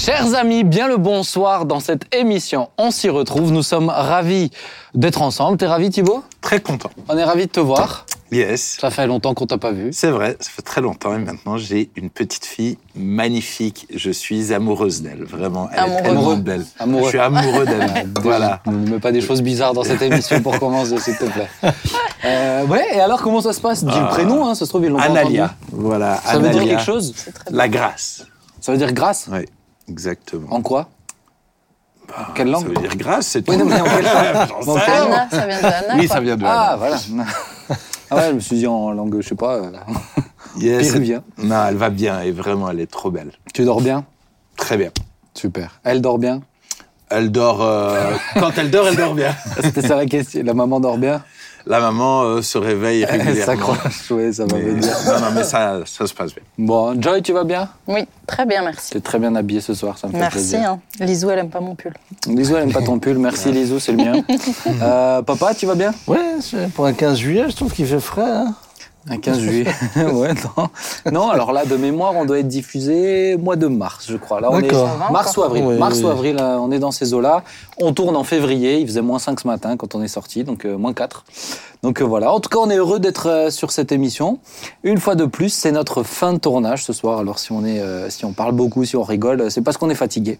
Chers amis, bien le bonsoir dans cette émission. On s'y retrouve. Nous sommes ravis d'être ensemble. T'es ravi, Thibaut? Très content. On est ravis de te voir. Yes. Ça fait longtemps qu'on t'a pas vu. C'est vrai, ça fait très longtemps et maintenant j'ai une petite fille magnifique. Je suis amoureuse d'elle, vraiment. Elle Amoureux. est tellement belle. Amoureux. Je suis amoureux d'elle. voilà. Ne mets pas des choses bizarres dans cette émission pour commencer, s'il te plaît. Euh, ouais, et alors comment ça se passe Dis le prénom, hein, ça se trouve, ils l'ont pas Analia. entendu. Voilà. Ça veut dire quelque chose? La grâce. Ça veut dire grâce? Oui, exactement. En quoi? Quelle langue? Ça veut dire grâce, c'est tout. Oui, non, mais en quelle langue J'en En sais quelle rien. langue Anna, ça vient de Anna. Oui, quoi. ça vient de Ah, là. voilà. Ah ouais, je me suis dit en langue, je sais pas, euh, Yes. péruvien. Non, elle va bien et vraiment, elle est trop belle. Tu dors bien? Très bien. Super. Elle dort bien? Elle dort. euh, Quand elle dort, elle dort bien. C'était ça la question. La maman dort bien? La maman euh, se réveille Elle régulièrement. s'accroche, ouais, ça va Mais- venir. non, non, mais ça, ça se passe bien. Bon, Joy, tu vas bien? Oui, très bien, merci. Tu es très bien habillée ce soir, ça me fait Merci. plaisir. Hein. Lisou, elle aime pas mon pull. Lisou, elle aime pas ton pull. Merci Lisou, c'est le mien. Euh, papa, tu vas bien? Ouais, c'est- pour un 15 juillet, je trouve qu'il fait frais. Hein. Un 15 juillet. ouais, non. Non, alors là, de mémoire, on doit être diffusé mois de mars, je crois. Là, on est mars ou avril. Oui, mars oui. ou avril, euh, on est dans ces eaux-là. On tourne en février. Il faisait moins 5 ce matin quand on est sorti, donc euh, moins 4. Donc euh, voilà. En tout cas, on est heureux d'être euh, sur cette émission. Une fois de plus, c'est notre fin de tournage ce soir. Alors si on est, euh, si on parle beaucoup, si on rigole, c'est parce qu'on est fatigué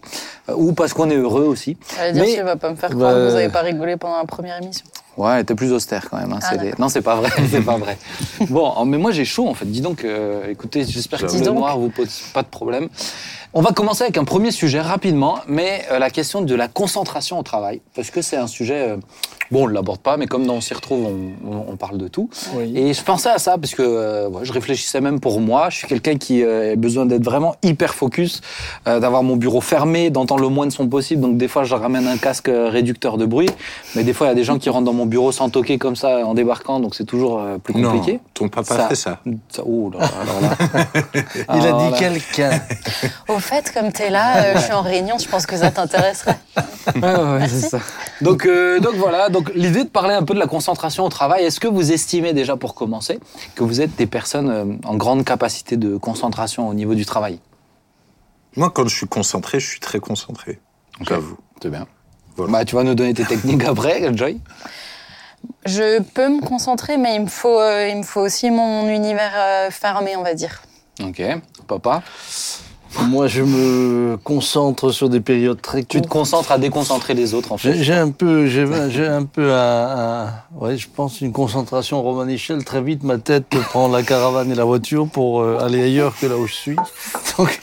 Euh, ou parce qu'on est heureux aussi. Elle dire, Mais- tu vas pas me faire croire que Bah, vous avez pas rigolé pendant la première émission. Ouais, t'es plus austère quand même. hein, Ah, c'est des- d'accord. Non, c'est pas vrai, c'est pas vrai. Bon, oh, mais moi j'ai chaud en fait. Dis donc, euh, écoutez, j'espère que le donc. noir vous pose pas de problème. On va commencer avec un premier sujet rapidement, mais euh, la question de la concentration au travail, parce que c'est un sujet. euh, bon, on ne l'aborde pas, mais comme on s'y retrouve, on, on- on parle de tout. Oui. Et je pensais à ça parce que euh, ouais, je réfléchissais même pour moi. Je suis quelqu'un qui euh, a besoin d'être vraiment hyper focus, euh, d'avoir mon bureau fermé, d'entendre le moins de son possible. Donc des fois, je ramène un casque réducteur de bruit. Mais des fois, il y a des gens qui rentrent dans mon bureau sans toquer comme ça en débarquant, donc c'est toujours euh, plus compliqué. Non, ton papa Ça- fait ça. Ça- oh là là, alors là. Il a dit quelqu'un. Au fait, comme t'es là, euh, je suis en réunion, je pense que ça t'intéresserait. Ouais, ouais, c'est ça. Donc, euh, donc voilà, donc l'idée de parler un peu de la concentration au travail, est-ce que vous estimez déjà pour commencer que vous êtes des personnes euh, en grande capacité de concentration au niveau du travail? Moi, quand je suis concentré, je suis très concentré. J'avoue. C'est bien. Voilà. Bah, tu vas nous donner tes techniques après, Joy? Je peux me concentrer, mais il me faut, euh, il me faut aussi mon univers euh, fermé, on va dire. Ok. Papa? Moi, je me concentre sur des périodes très Tu te concentres à déconcentrer les autres, en fait. J'ai un peu, j'ai j'ai un peu un, un- ouais, je pense une concentration romanichelle. Très vite, ma tête prend la caravane et la voiture pour euh, aller ailleurs que là où je suis. Donc,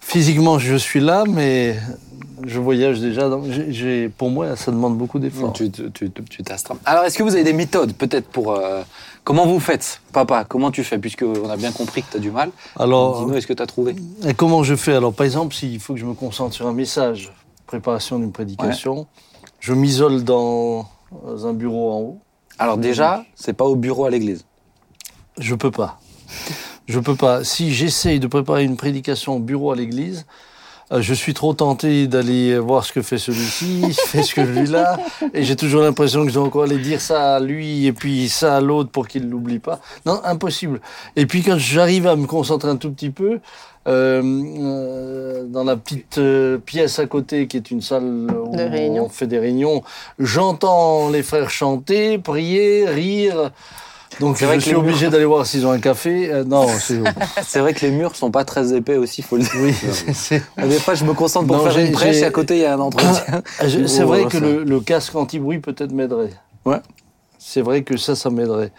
physiquement, je suis là, mais je voyage déjà. Donc, j'ai- j'ai- pour moi, ça demande beaucoup d'efforts. Tu, tu, tu, tu t'astreins. Alors, est-ce que vous avez des méthodes, peut-être, pour... euh, comment vous faites Papa, comment tu fais? Puisqu'on a bien compris que tu as du mal. Alors, Dis-nous, est-ce que tu as trouvé? Et comment je fais? Alors, par exemple, s'il faut que je me concentre sur un message, préparation d'une prédication, je m'isole dans un bureau en haut. Alors déjà, c'est pas au bureau à l'église? Je peux pas. Je peux pas. Si j'essaye de préparer une prédication au bureau à l'église, je suis trop tenté d'aller voir ce que fait celui-ci, fait ce que lui-là, et j'ai toujours l'impression que je dois encore aller dire ça à lui et puis ça à l'autre pour qu'il l'oublie pas. Non, impossible. Et puis quand j'arrive à me concentrer un tout petit peu, euh, euh, dans la petite euh, pièce à côté qui est une salle où on fait des réunions, j'entends les frères chanter, prier, rire. Donc C'est je vrai que suis obligé d'aller voir s'ils ont un café. Euh, non, c'est C'est vrai que les murs sont pas très épais aussi, faut le dire. oui, c'est- Des fois, je me concentre pour Non, faire une prêche et à côté, il y a un entretien. Je- C'est Oh, vrai ça. que le, le casque anti-bruit peut-être m'aiderait. Ouais. C'est vrai que ça, ça m'aiderait.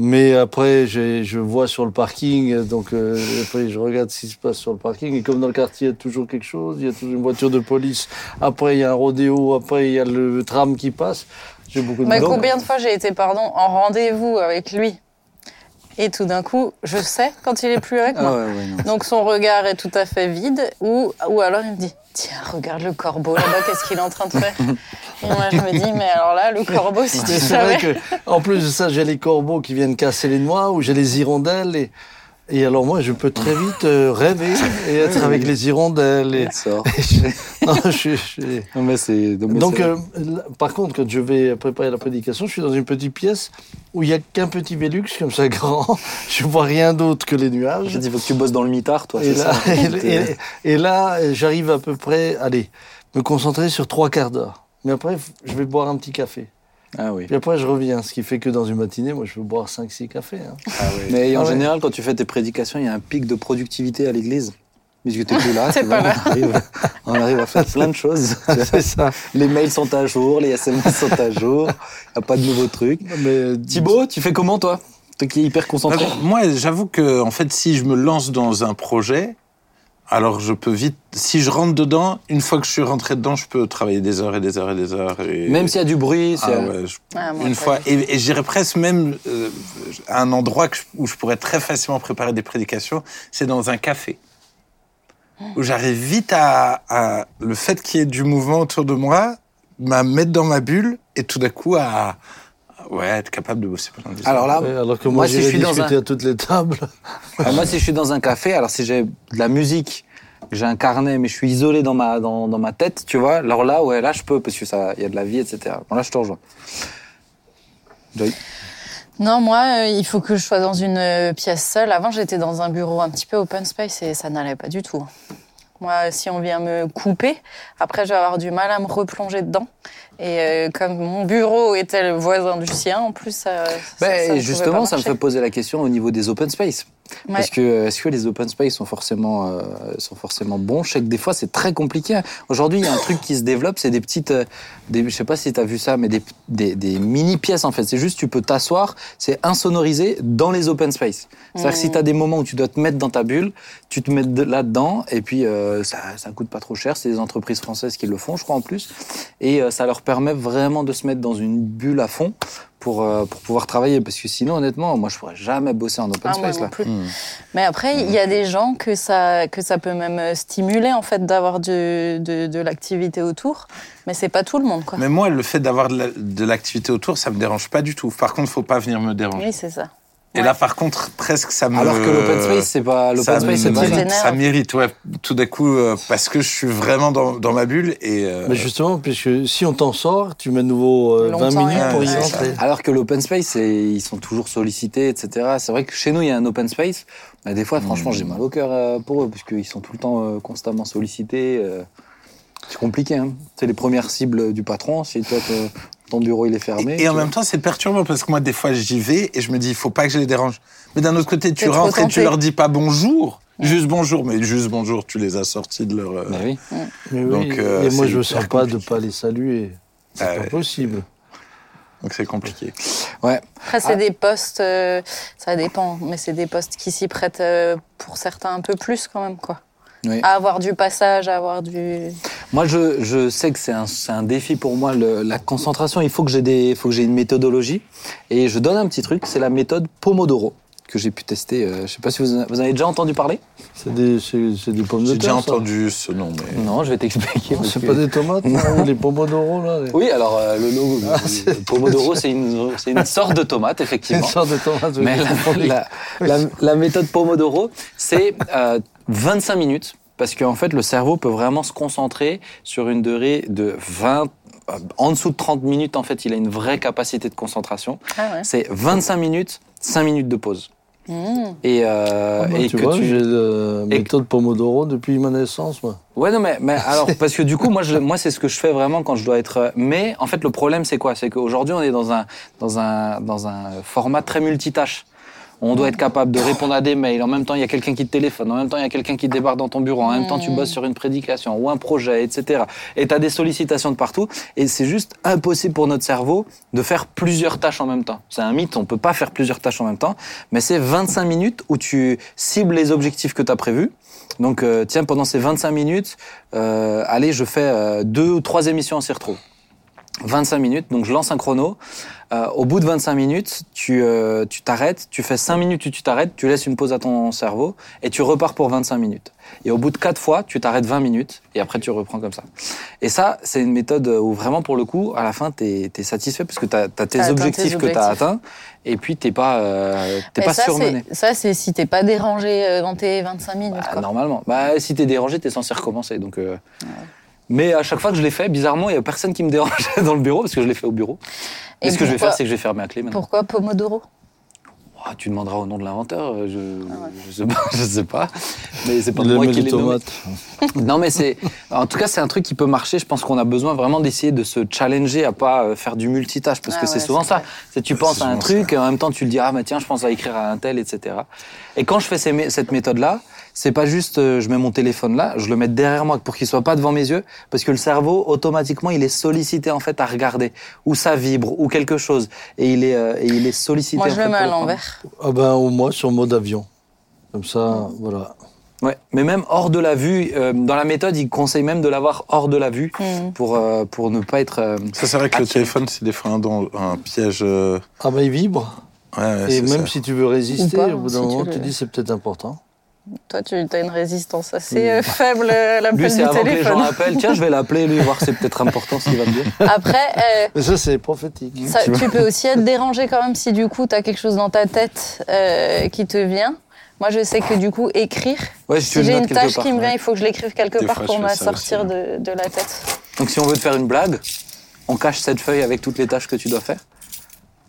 Mais après, je vois sur le parking, donc euh, après je regarde ce qui se passe sur le parking. Et comme dans le quartier, il y a toujours quelque chose, il y a toujours une voiture de police. Après, il y a un rodéo. Après, il y a le tram qui passe. J'ai beaucoup de Mais combien de fois j'ai été, pardon, en rendez-vous avec lui Et tout d'un coup, je sais quand il est plus avec moi. Ah ouais, ouais, non. Donc son regard est tout à fait vide, ou, ou alors il me dit Tiens, regarde le corbeau là-bas, qu'est-ce qu'il est en train de faire? Et moi je me dis Mais alors là, le corbeau, si tu Mais c'est vrai savais. que, en plus de ça, j'ai les corbeaux qui viennent casser les noix, ou j'ai les hirondelles. Et Et alors moi, je peux très vite euh, rêver et être avec les hirondelles. Et... Non, je, je- Non, mais c'est. Donc, euh, là, par contre, quand je vais préparer la prédication, je suis dans une petite pièce où il n'y a qu'un petit Vélux comme ça grand. Je vois rien d'autre que les nuages. fait, il faut que tu bosses dans le mitard, toi. Et c'est là, ça et, et- et là, j'arrive à peu près, allez, me concentrer sur trois quarts d'heure. Mais après, je vais boire un petit café. Ah oui. Puis après, je reviens. Ce qui fait que dans une matinée, moi, je peux boire 5-6 cafés. hein. Mais en Ah ouais. général, quand tu fais tes prédications, il y a un pic de productivité à l'église. Puisque plus là. Pas. On arrive, on arrive à faire plein de choses. C'est ça. Les mails sont à jour, les SMS sont à jour. Il n'y a pas de nouveaux trucs. Mais Thibaut, tu fais comment, toi? Toi qui es hyper concentré? Bah, Moi, j'avoue que, en fait, si je me lance dans un projet, alors je peux vite. Si je rentre dedans, une fois que je suis rentré dedans, je peux travailler des heures et des heures et des heures. Et... Même s'il y a du bruit, c'est. Ah ouais, je- Ah, moi, une fois. Et, et j'irais presque même euh, à un endroit que je- où je pourrais très facilement préparer des prédications, c'est dans un café. Où j'arrive vite à, à- le fait qu'il y ait du mouvement autour de moi, m'a mettre dans ma bulle et tout d'un coup à ouais être capable de bosser pendant. Alors là, Ouais, alors que moi, moi, si je suis dans un- à toutes les tables. Ah, moi, si je suis dans un café, alors si j'ai de la musique, j'ai un carnet, mais je suis isolé dans ma, dans, dans ma tête, tu vois, alors là, ouais, là, je peux, parce que ça, il y a de la vie, etc. Bon, là, je te rejoins. Joy. Non, moi, euh, il faut que je sois dans une euh, pièce seule. Avant, j'étais dans un bureau un petit peu open space et ça n'allait pas du tout. Moi, si on vient me couper, après, je vais avoir du mal à me replonger dedans. Et euh, comme mon bureau était le voisin du sien, en plus, ça, ça- Ben, pouvait justement, ça me fait poser la question au niveau des open space. Ouais. Parce que est-ce que les open space sont forcément, euh, sont forcément bons? Je sais que des fois, c'est très compliqué. Aujourd'hui, il y a un truc qui se développe, c'est des petites. euh, Des, je sais pas si tu as vu ça, mais des, des, des mini-pièces en fait. C'est juste, tu peux t'asseoir, c'est insonorisé dans les open space. C'est-à-dire que si Mmh. tu as des moments où tu dois te mettre dans ta bulle, tu te mets de- là-dedans, et puis euh, ça, ça coûte pas trop cher. C'est des entreprises françaises qui le font, je crois, en plus. Et euh, ça leur permet vraiment de se mettre dans une bulle à fond pour, euh, pour pouvoir travailler. Parce que sinon, honnêtement, moi, je pourrais jamais bosser en open Ah, moi space. non là. plus. Hmm. Mais après, il y a des gens que ça, que ça peut même stimuler, en fait, d'avoir de, de, de l'activité autour. Mais c'est pas tout le monde, quoi. Mais moi, le fait d'avoir de la- de l'activité autour, ça me dérange pas du tout. Par contre, faut pas venir me déranger. Oui, c'est ça. Et Ouais. là, par contre, presque ça me. Alors que l'open space, c'est pas l'open ça space, c'est pas Ça m'irrite, ouais. Tout d'un coup, euh, parce que je suis vraiment dans, dans ma bulle et. euh, Mais justement, puisque si on t'en sort, tu mets de nouveau euh, 20 Longtemps, minutes ouais, pour y rentrer. Alors que l'open space, ils sont toujours sollicités, etc. C'est vrai que chez nous, il y a un open space. Mais des fois, franchement, j'ai mal au cœur euh, pour eux, parce qu'ils sont tout le temps euh, constamment sollicités. euh. C'est compliqué. Hein. C'est les premières cibles du patron. Si toi, ton bureau il est fermé. Et, et en même temps, c'est perturbant parce que moi, des fois, j'y vais et je me dis, il faut pas que je les dérange. Mais d'un autre côté, tu rentres et tu leur dis pas bonjour. Juste bonjour, mais juste bonjour, tu les as sortis de leur. euh, oui. Mais oui, Donc, euh, et moi, je ne sens pas de compliqué. pas les saluer. C'est Ah pas possible. Donc c'est compliqué. Ouais. Après, c'est Ah. des postes, euh, ça dépend, mais c'est des postes qui s'y prêtent euh, pour certains un peu plus quand même, quoi. Oui. À avoir du passage, à avoir du. Moi, je, je sais que c'est un, c'est un défi pour moi, le- la concentration. Il faut que j'ai des, il faut que j'ai une méthodologie. Et je donne un petit truc, c'est la méthode Pomodoro que j'ai pu tester. euh, je sais pas si vous, en- vous en avez déjà entendu parler? C'est des, c'est, c'est des pommes de J'ai terre. déjà ça. entendu ce nom, mais. Non, je vais t'expliquer. Non, parce c'est que- pas des tomates, non, les pomodoro, là. les- Oui, alors euh, le logo, le- le Pomodoro, c'est une, c'est une sorte de tomate, C'est une effectivement. sorte de tomate. oui, Mais j'ai la, la- la- la méthode Pomodoro, c'est euh, 25 minutes, parce qu'en fait, le cerveau peut vraiment se concentrer sur une durée de 20, euh, en dessous de 30 minutes, en fait, il a une vraie capacité de concentration. Ah ouais. C'est 25 minutes, 5 minutes de pause. Mmh. Et, euh, Ah, bah, et tu que vois, tu... j'ai la et- méthode Pomodoro depuis ma naissance, moi. Ouais, non, mais, mais alors, parce que du coup, moi, je, moi, c'est ce que je fais vraiment quand je dois être. Mais en fait, le problème, c'est quoi? C'est qu'aujourd'hui, on est dans un, dans, un, dans un format très multitâche. On doit être capable de répondre à des mails. En même temps, il y a quelqu'un qui te téléphone. En même temps, il y a quelqu'un qui débarque dans ton bureau. En même temps, tu bosses sur une prédication ou un projet, etc. Et tu as des sollicitations de partout. Et c'est juste impossible pour notre cerveau de faire plusieurs tâches en même temps. C'est un mythe. On peut pas faire plusieurs tâches en même temps. Mais c'est 25 minutes où tu cibles les objectifs que tu as prévus. Donc, euh, tiens, pendant ces 25 minutes, euh, allez, je fais euh, deux ou trois émissions en s'y retrouve. 25 minutes. Donc je lance un chrono. Euh, au bout de 25 minutes, tu euh, tu t'arrêtes, tu fais 5 minutes, tu tu t'arrêtes, tu laisses une pause à ton cerveau et tu repars pour 25 minutes. Et au bout de 4 fois, tu t'arrêtes 20 minutes et après tu reprends comme ça. Et ça, c'est une méthode où vraiment pour le coup, à la fin, tu es, satisfait parce que tu as, tes objectifs tes que tu as atteints et puis t'es pas, euh, pas ça, surmené. Ça, c'est si t'es pas dérangé euh, dans tes 25 minutes. Bah, quoi. normalement. Bah, si t'es dérangé, t'es censé recommencer. Donc, euh, Mais à chaque fois que je l'ai fait, bizarrement, il y a personne qui me dérangeait dans le bureau parce que je l'ai fait au bureau. Et, Et ce que je vais faire, c'est que je vais fermer la clé maintenant. Pourquoi Pomodoro? Ah, tu demanderas au nom de l'inventeur. euh, Je, Ah ouais. je sais pas, je sais pas. Mais c'est pas Il moi qui les l'ai nommé. Non, mais c'est. En tout cas, c'est un truc qui peut marcher. Je pense qu'on a besoin vraiment d'essayer de se challenger à pas euh, faire du multitâche parce Ah que c'est ouais, souvent c'est ça. C'est tu C'est penses à un truc et en même temps tu le dis ah bah tiens je pense à écrire à un tel etc. Et quand je fais ces cette méthode là, c'est pas juste euh, je mets mon téléphone là, je le mets derrière moi pour qu'il soit pas devant mes yeux parce que le cerveau automatiquement il est sollicité en fait à regarder ou ça vibre ou quelque chose et il est euh, et il est sollicité. Moi, je le mets à le l'envers. Ah ben, au moins sur mode avion. Comme ça, voilà. Ouais, mais même hors de la vue, euh, dans la méthode, il conseille même de l'avoir hors de la vue Hmm. pour, euh, pour ne pas être. euh, Ça, c'est vrai que le téléphone, c'est des fois un, don- un piège. euh, Ah ben, il vibre. Ouais, ouais, Et même ça. si tu veux résister, pas, au bout si d'un tu moment, veux. tu dis c'est peut-être important. Toi, tu as une résistance assez euh, faible à l'appel Lui, du c'est avant que les gens téléphone. appellent. Tiens, je vais l'appeler, lui, voir c'est peut-être important ce qu'il va me dire. Après, euh, Mais ça, c'est prophétique. ça- tu peux aussi être dérangé quand même si du coup, tu as quelque chose dans ta tête euh, qui te vient. Moi, je sais que du coup, écrire, Ouais, si le j'ai une tâche part, qui me vient, ouais. il faut que je l'écrive quelque Des part fois, pour me sortir aussi, de, de la tête. Donc, si on veut te faire une blague, on cache cette feuille avec toutes les tâches que tu dois faire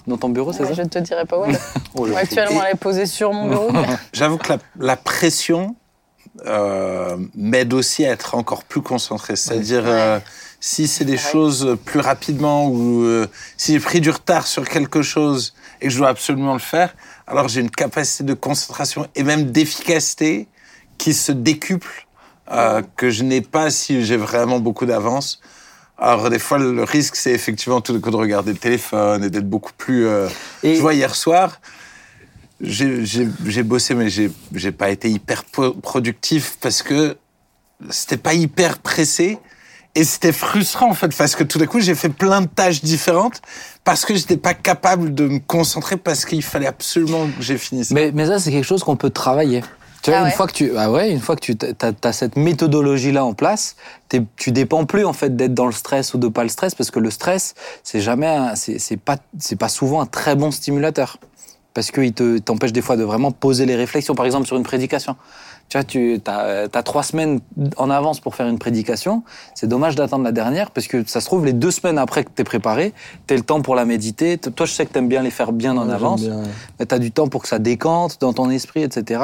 dans ton bureau, c'est Ouais, ça je ne te dirai pas où. Oh, actuellement, elle est posée sur mon bureau. J'avoue que la, la pression euh, m'aide aussi à être encore plus concentré. C'est-à-dire, euh, si c'est des choses plus rapidement ou euh, si j'ai pris du retard sur quelque chose et que je dois absolument le faire, alors j'ai une capacité de concentration et même d'efficacité qui se décuple, euh, que je n'ai pas si j'ai vraiment beaucoup d'avance. Alors, des fois, le risque, c'est effectivement tout d'un coup de regarder le téléphone et d'être beaucoup plus. euh, Et- Je vois hier soir, j'ai bossé, mais j'ai pas été hyper productif parce que c'était pas hyper pressé. Et c'était frustrant, en fait, parce que tout d'un coup, j'ai fait plein de tâches différentes parce que j'étais pas capable de me concentrer parce qu'il fallait absolument que j'ai fini ça. Mais, mais ça, c'est quelque chose qu'on peut travailler. Tu vois, Ah une fois que tu, ah ouais, une fois que tu as, cette méthodologie-là en place, tu dépends plus en fait d'être dans le stress ou de pas le stress, parce que le stress, c'est jamais, c'est c'est pas, c'est pas souvent un très bon stimulateur, parce qu'il te t'empêche des fois de vraiment poser les réflexions. Par exemple, sur une prédication, tu vois, tu as, trois semaines en avance pour faire une prédication. C'est dommage d'attendre la dernière, parce que ça se trouve les deux semaines après que t'es préparé, t'as le temps pour la méditer. Toi, je sais que t'aimes bien les faire bien en Ouais, avance bien. mais tu as du temps pour que ça décante dans ton esprit, etc.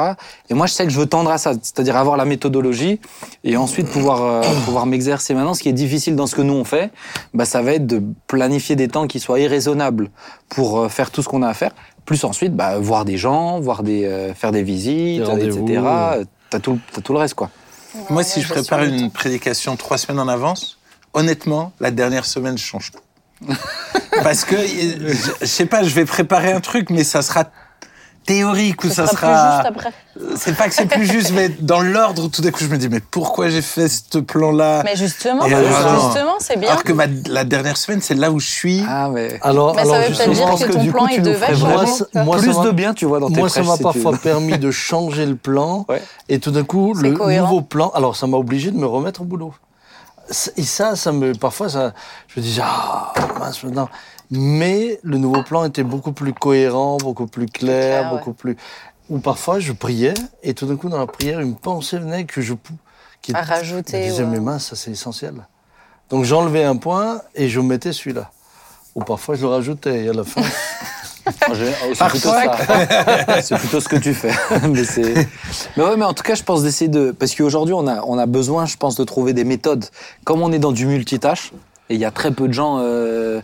Et moi, je sais que je veux tendre à ça, c'est-à-dire avoir la méthodologie et ensuite pouvoir, euh, pouvoir m'exercer. Maintenant, ce qui est difficile dans ce que nous on fait, bah, ça va être de planifier des temps qui soient irraisonnables pour euh, faire tout ce qu'on a à faire. Plus ensuite, bah, voir des gens, voir des, euh, faire des visites, Des etc. T'as tout, le reste, quoi. Moi, si je prépare une prédication trois semaines en avance, honnêtement, la dernière semaine, je change tout. Parce que, je, je sais pas, je vais préparer un truc, mais ça sera théorique ou ça, Ça sera plus sera. juste après. C'est pas que c'est plus juste, mais dans l'ordre, tout d'un coup, je me dis, mais pourquoi j'ai fait ce plan-là? Mais justement, justement, c'est bien. Alors que ma- la dernière semaine, c'est là où je suis. Ah, mais. Alors, Mais ça alors veut peut-être justement, dire que que ton du plan, coup, il devait changer. moi, plus ça de bien, tu vois, dans tes Moi, ça m'a si parfois permis de changer le plan. Ouais. Et tout d'un coup, le cohérent. nouveau plan. Alors, ça m'a obligé de me remettre au boulot. Et ça, ça me, parfois, ça, je me disais, ah, mince, maintenant. Mais le nouveau plan était beaucoup plus cohérent, beaucoup plus clair, clair, ouais. beaucoup plus. Ou parfois, je priais, et tout d'un coup, dans la prière, une pensée venait que je pou- qui À rajouter, Je disais, ouais. mais mince, ça c'est essentiel. Donc, j'enlevais un point et je mettais celui-là. Ou parfois, je le rajoutais, et à la fin. Général, oh, C'est plutôt ça. c'est plutôt ce que tu fais. mais c'est. Mais ouais, mais en tout cas, je pense d'essayer de. Parce qu'aujourd'hui, on a, on a besoin, je pense, de trouver des méthodes. Comme on est dans du multitâche, et il y a très peu de gens euh,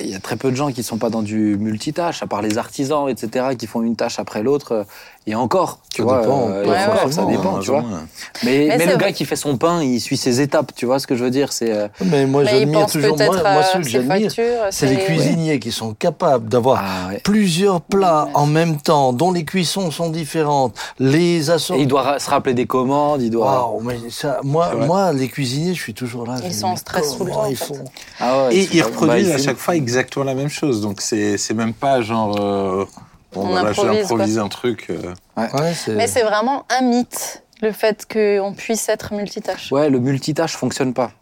il y a très peu de gens qui sont pas dans du multitâche, à part les artisans, etc., qui font une tâche après l'autre. Et encore, tu Ça vois, dépend. euh, et Ouais, encore, ouais. ça dépend, tu vois. Mais, Mais mais c'est le vrai. gars qui fait son pain, il suit ses étapes, tu vois ce que je veux dire C'est euh, Mais moi, j'admire toujours. Moi, moi, ceux que ses j'admire, c'est les cuisiniers qui sont capables d'avoir ah, ouais. plusieurs plats Ouais. en même temps, dont les cuissons sont différentes, les Et assortiments. il doit se rappeler des commandes, il doit. Waouh, mais ça, moi, moi, les cuisiniers, je suis toujours là. Ils sont en stress tout le comment temps, en Ils font. Ah Et ils reproduisent bah, à chaque fois exactement la même chose. Donc c'est c'est même pas genre. euh, bon, On voilà, j'ai improvise, improvisé un truc. euh. Ouais, Mais c'est vraiment un mythe, le fait qu'on puisse être multitâche. Ouais, le multitâche fonctionne pas.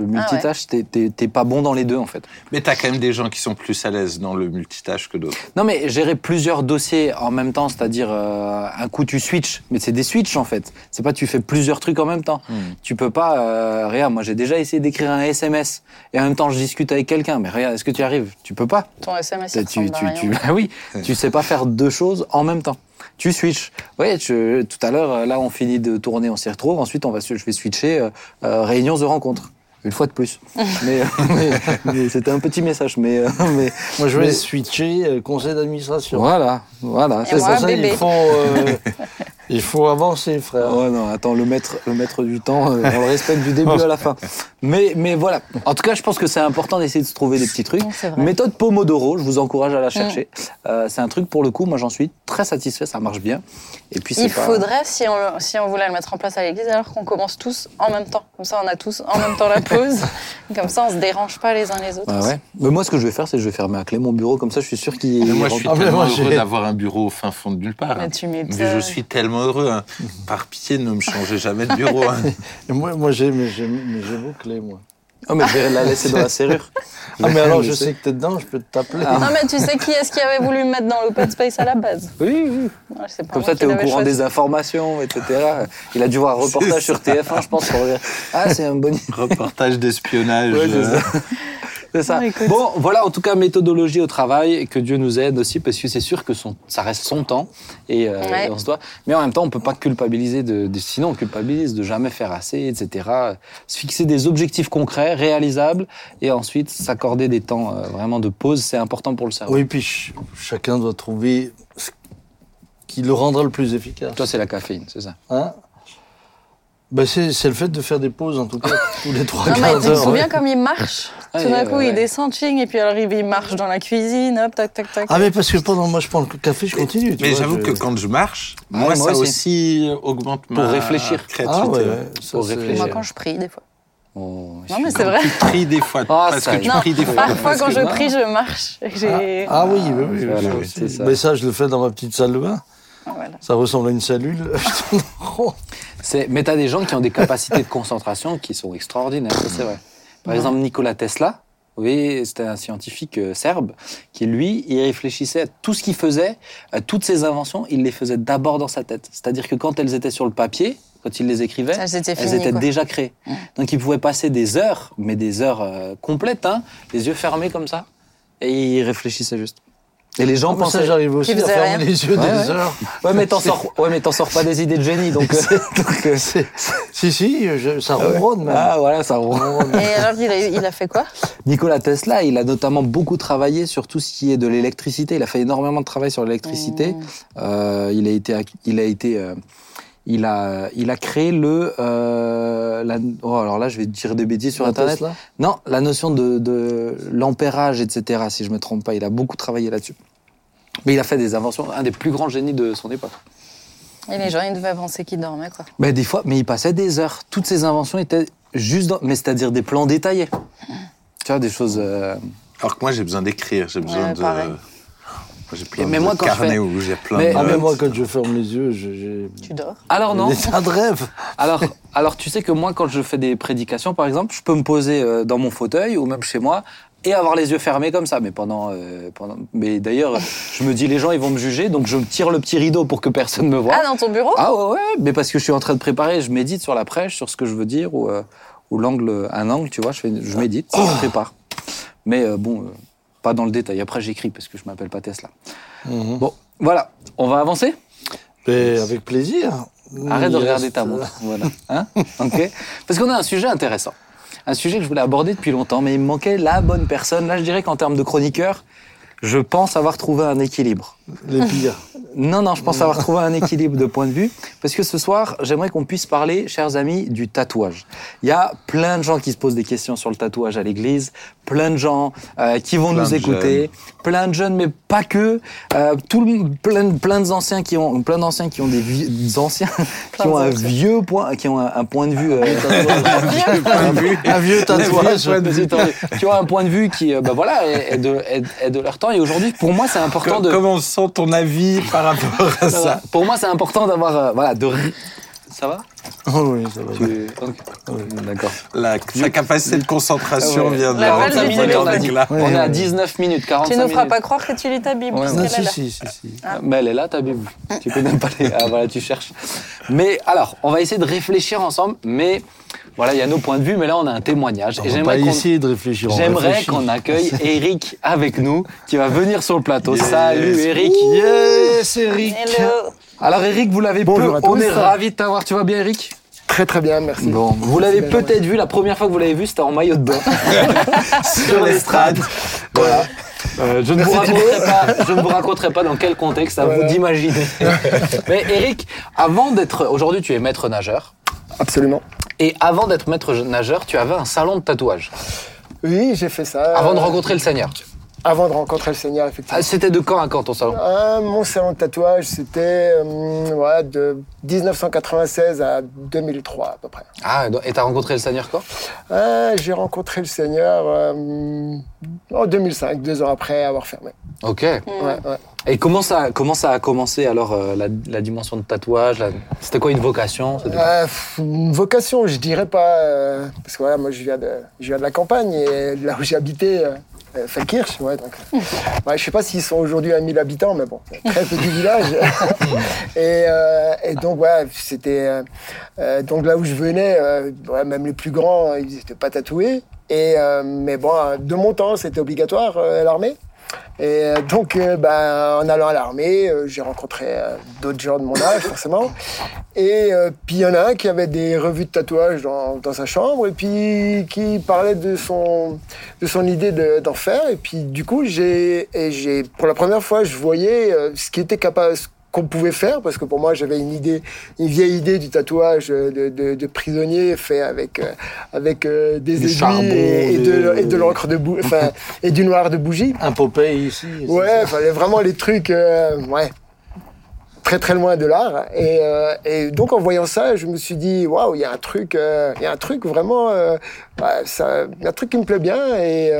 Le Ah multitâche, t'es- pas bon dans les deux en fait. Mais t'as quand même des gens qui sont plus à l'aise dans le multitâche que d'autres. Non mais gérer plusieurs dossiers en même temps, c'est-à-dire euh, un coup tu switches, mais c'est des switches en fait. C'est pas tu fais plusieurs trucs en même temps. Tu peux pas. Euh, regarde, moi j'ai déjà essayé d'écrire un SMS et en même temps je discute avec quelqu'un. Mais regarde, est-ce que tu y arrives? Tu peux pas. Ton SMS, Tu, tu, tu, rien. tu- ah oui, tu sais pas faire deux choses en même temps. Tu switches. Je- tout à l'heure, euh, là, on finit de tourner, on s'y retrouve. Ensuite, on va, je vais switcher euh, euh, réunions de rencontres. Une fois de plus. mais mais, mais c'était un petit message. Mais, euh, mais Moi, je vais Mais- switcher euh, conseil d'administration. voilà, voilà. C'est ça, bébé. il faut, euh, il faut avancer, frère. Ouais, non, attends, le maître, le maître du temps, euh, on le respecte du début à la fin. Mais, mais voilà. En tout cas, je pense que c'est important d'essayer de se trouver des petits trucs. Non. Méthode Pomodoro, je vous encourage à la chercher. Euh, c'est un truc pour le coup, moi j'en suis très satisfait, ça marche bien. Et puis Il pas... faudrait, si on, si on voulait le mettre en place à l'église, alors qu'on commence tous en même temps. Comme ça, on a tous en même temps la pause. Comme ça, on se dérange pas les uns les autres. Ouais, ouais. Mais moi, ce que je vais faire, c'est que je vais fermer à clé mon bureau, comme ça, je suis sûr qu'il. Moi, je suis Ah, tellement moi, heureux d'avoir un bureau au fin fond de nulle part. Mais hein. tu Mais je suis tellement heureux. hein. Par pitié, ne me changez jamais de bureau. hein. Et moi, moi j'ai mais j'ai mais j'ai vos clés, moi. Oh, mais je vais la laisser dans la serrure. Ah, mais alors, Je je sais. sais que t'es dedans, je peux t'appeler. Ah. Non, mais tu sais qui est-ce qui avait voulu me mettre dans l'open space à la base? Oui, oui. Pas Comme ça, qui tu es au courant choisi. des informations, etc. Il a dû voir un reportage sur TF1, je pense, pour dire Ah, c'est un bon. Reportage d'espionnage. Ouais, c'est ça. Non. Bon, voilà, en tout cas, méthodologie au travail, et que Dieu nous aide aussi, parce que c'est sûr que son, ça reste son temps, et, euh, Ouais. et on se doit. Mais en même temps, on peut pas culpabiliser de, de- sinon on culpabilise de jamais faire assez, etc. Se fixer des objectifs concrets, réalisables, et ensuite s'accorder des temps euh, vraiment de pause, c'est important pour le cerveau. Oui, puis ch- chacun doit trouver ce qui le rendra le plus efficace. Toi, c'est la caféine, c'est ça. Hein? Ben c'est le fait de faire des pauses, en tout cas, tous les trois Non, mais quarts tu te d'heure. souviens ouais. comme il marche? Tout d'un coup, ouais. il descend, ching, et puis alors il marche dans la cuisine, hop, tac, tac, tac. Ah, mais parce que pendant moi, je prends le café, je continue. Mais j'avoue je- que quand je marche, Ouais, moi, moi ça aussi. aussi, augmente ma réfléchir. créativité. Ah, Pour c'est- réfléchir. Moi, quand je prie, des fois. Oh, Non, mais c'est vrai. Tu pries des fois. Ah, parce que tu. Non, pries des fois. parfois, quand je prie, je marche. Et Ah, ah oui, oui, oui, Voilà, oui, oui, aussi. c'est ça. Mais ça, je le fais dans ma petite salle de bain. Voilà. Ça ressemble à une cellule. Mais tu as des gens qui ont des capacités de concentration qui sont extraordinaires, c'est vrai. Par exemple, Nikola Tesla, voyez, c'était un scientifique euh, serbe qui, lui, il réfléchissait à tout ce qu'il faisait, à toutes ses inventions, il les faisait d'abord dans sa tête. C'est-à-dire que quand elles étaient sur le papier, quand il les écrivait, Ça, elles fini. étaient quoi. déjà créées. Donc il pouvait passer des heures, mais des heures euh, complètes, hein, les yeux fermés comme ça, et il réfléchissait juste. Et les gens Ah, mais ça, pensaient... j'arrive aussi à fermer rien. les yeux Ouais, des ouais. heures. Ouais, mais t'en sors, ouais, mais t'en sors pas des idées de génie, donc... euh, donc, euh, Si, si, je- ça ronronne même. ah voilà, ça ronronne. Et alors, il a, il a fait quoi? Nikola Tesla, il a notamment beaucoup travaillé sur tout ce qui est de l'électricité. Il a fait énormément de travail sur l'électricité. Mmh. Euh, il a été, il a été, euh, il a, il a créé le. euh, la- oh, alors là, je vais dire des bêtises sur La Internet. Tesla? Non, la notion de, de l'ampérage, etc. Si je me trompe pas, il a beaucoup travaillé là-dessus. Mais il a fait des inventions, un des plus grands génies de son époque. Et les gens, ils devaient penser qu'ils dormaient, quoi. Mais des fois, mais il passait des heures. Toutes ces inventions étaient juste, dans, mais c'est-à-dire des plans détaillés. Tu vois, des choses. euh, Alors que moi, j'ai besoin d'écrire. J'ai besoin Ouais, de. pareil. J'ai plein Mais de moi, quand je carnets fais- où j'ai plein Mais- de. Ah, mais moi, quand je ferme les yeux, j'ai Tu dors Alors non. des tas de rêves. Alors, alors, tu sais que moi, quand je fais des prédications, par exemple, je peux me poser euh, dans mon fauteuil ou même chez moi et avoir les yeux fermés comme ça. Mais pendant, euh, pendant... mais d'ailleurs, je me dis les gens ils vont me juger, donc je tire le petit rideau pour que personne me voie. Ah, dans ton bureau? Ah ouais, ouais, mais parce que je suis en train de préparer, je médite sur la prêche, sur ce que je veux dire ou, euh, ou l'angle, un angle, tu vois, je, fais, je médite, je prépare. Mais euh, bon, euh, pas dans le détail. Après, j'écris parce que je m'appelle pas Tesla. Mhm. Bon, voilà, on va avancer? Mais avec plaisir. Arrête de regarder reste- ta montre. Voilà. Hein? Ok Parce qu'on a un sujet intéressant. Un sujet que je voulais aborder depuis longtemps, mais il me manquait la bonne personne. Là, je dirais qu'en termes de chroniqueur, je pense avoir trouvé un équilibre. Les pires. Non, non, je pense avoir trouvé un équilibre de point de vue. Parce que ce soir, j'aimerais qu'on puisse parler, chers amis, du tatouage. Il y a plein de gens qui se posent des questions sur le tatouage à l'église, plein de gens euh, qui vont Plein nous de écouter, plein de jeunes, mais pas que. Euh, tout le, plein, plein d'anciens qui ont, plein d'anciens qui ont des vieux, des anciens qui ont un d'anciens. vieux point, qui ont un, un point de vue. euh, Un vieux tatouage. Vas-y, t'en- qui ont un point de vue qui, euh, bah voilà, est, est de, est- est de leur temps. Et aujourd'hui, pour moi, c'est important Co- de. Comment ton avis par rapport à Ça va. Pour moi, c'est important d'avoir, euh, voilà, de. ri- Ça va? Oh oui, ça va. Tu- ok. D'accord. La, Sa capacité de concentration Ah ouais. vient de La balle du on a d'éclat. Ouais, On est à ouais. 19 minutes, 45 Tu nous feras pas croire que tu lis ta Bible. Ouais, est si, là. si, si, si. Mais elle est là, ta Bible. Tu connais pas les. Ah, voilà, tu cherches. Mais alors, on va essayer de réfléchir ensemble. Mais voilà, il y a nos points de vue. Mais là, on a un témoignage. On Et va j'aimerais essayer de réfléchir. J'aimerais qu'on accueille Eric avec nous, qui va venir sur le plateau. Yes. Salut Eric. Yes, Eric. Hello. Alors Eric, vous l'avez Bonjour peu. On est ravis de t'avoir. Tu vas bien, Eric? Très très bien, merci. Bon, vous l'avez peut-être vu. La première fois que vous l'avez vu, c'était en maillot de bain Sur l'estrade. Voilà. Euh, je, ne vous raconterai pas, je ne vous raconterai pas dans quel contexte, à vous d'imaginer. Mais Eric, avant d'être. Aujourd'hui, tu es maître nageur. Absolument. Et avant d'être maître nageur, tu avais un salon de tatouage. Oui, j'ai fait ça. Avant de euh, rencontrer le Seigneur. Avant de rencontrer le Seigneur, Ah, effectivement. C'était de quand à quand ton salon? Euh, mon salon de tatouage, c'était euh, ouais, de 1996 à 2003 à peu près. Ah, et t'as rencontré le Seigneur quand? Euh, j'ai rencontré le Seigneur euh, en 2005, deux ans après avoir fermé. Ok. Ouais, ouais. Et comment ça, comment ça a commencé alors euh, la, la dimension de tatouage la- C'était quoi une vocation? Euh, une vocation, je dirais pas, euh, parce que voilà, moi je viens de, je viens de la campagne et là où j'ai habité, euh, Feldkirch, ouais, donc, euh, ouais, je sais pas s'ils sont aujourd'hui à 1000 habitants, mais bon, très petit village. et, euh, et donc ouais, c'était euh, euh, donc là où je venais, euh, ouais, même les plus grands, ils n'étaient pas tatoués. Et euh, mais bon, de mon temps, c'était obligatoire euh, l'armée. Et euh, donc, euh, ben, en allant à l'armée, euh, j'ai rencontré d'autres gens de mon âge, forcément. Et puis, il y en a un qui avait des revues de tatouage dans, sa chambre, et puis qui parlait de son, de son idée de- d'en faire. Et puis, du coup, j'ai, pour la première fois, je voyais ce qui était capable, qu'on pouvait faire, parce que pour moi, j'avais une idée, une vieille idée du tatouage de, de, de prisonnier fait avec, euh, avec euh, des Du aiguilles charbon, et, et de, des- et de l'encre de bou- enfin, et du noir de bougie. Un Popeye ici. Ouais, fallait vraiment les trucs, euh, ouais, très très loin de l'art. Et, et donc en voyant ça, je me suis dit, waouh, il y a un truc, il y a un truc vraiment, ça, il y a un truc qui me plaît bien. Et,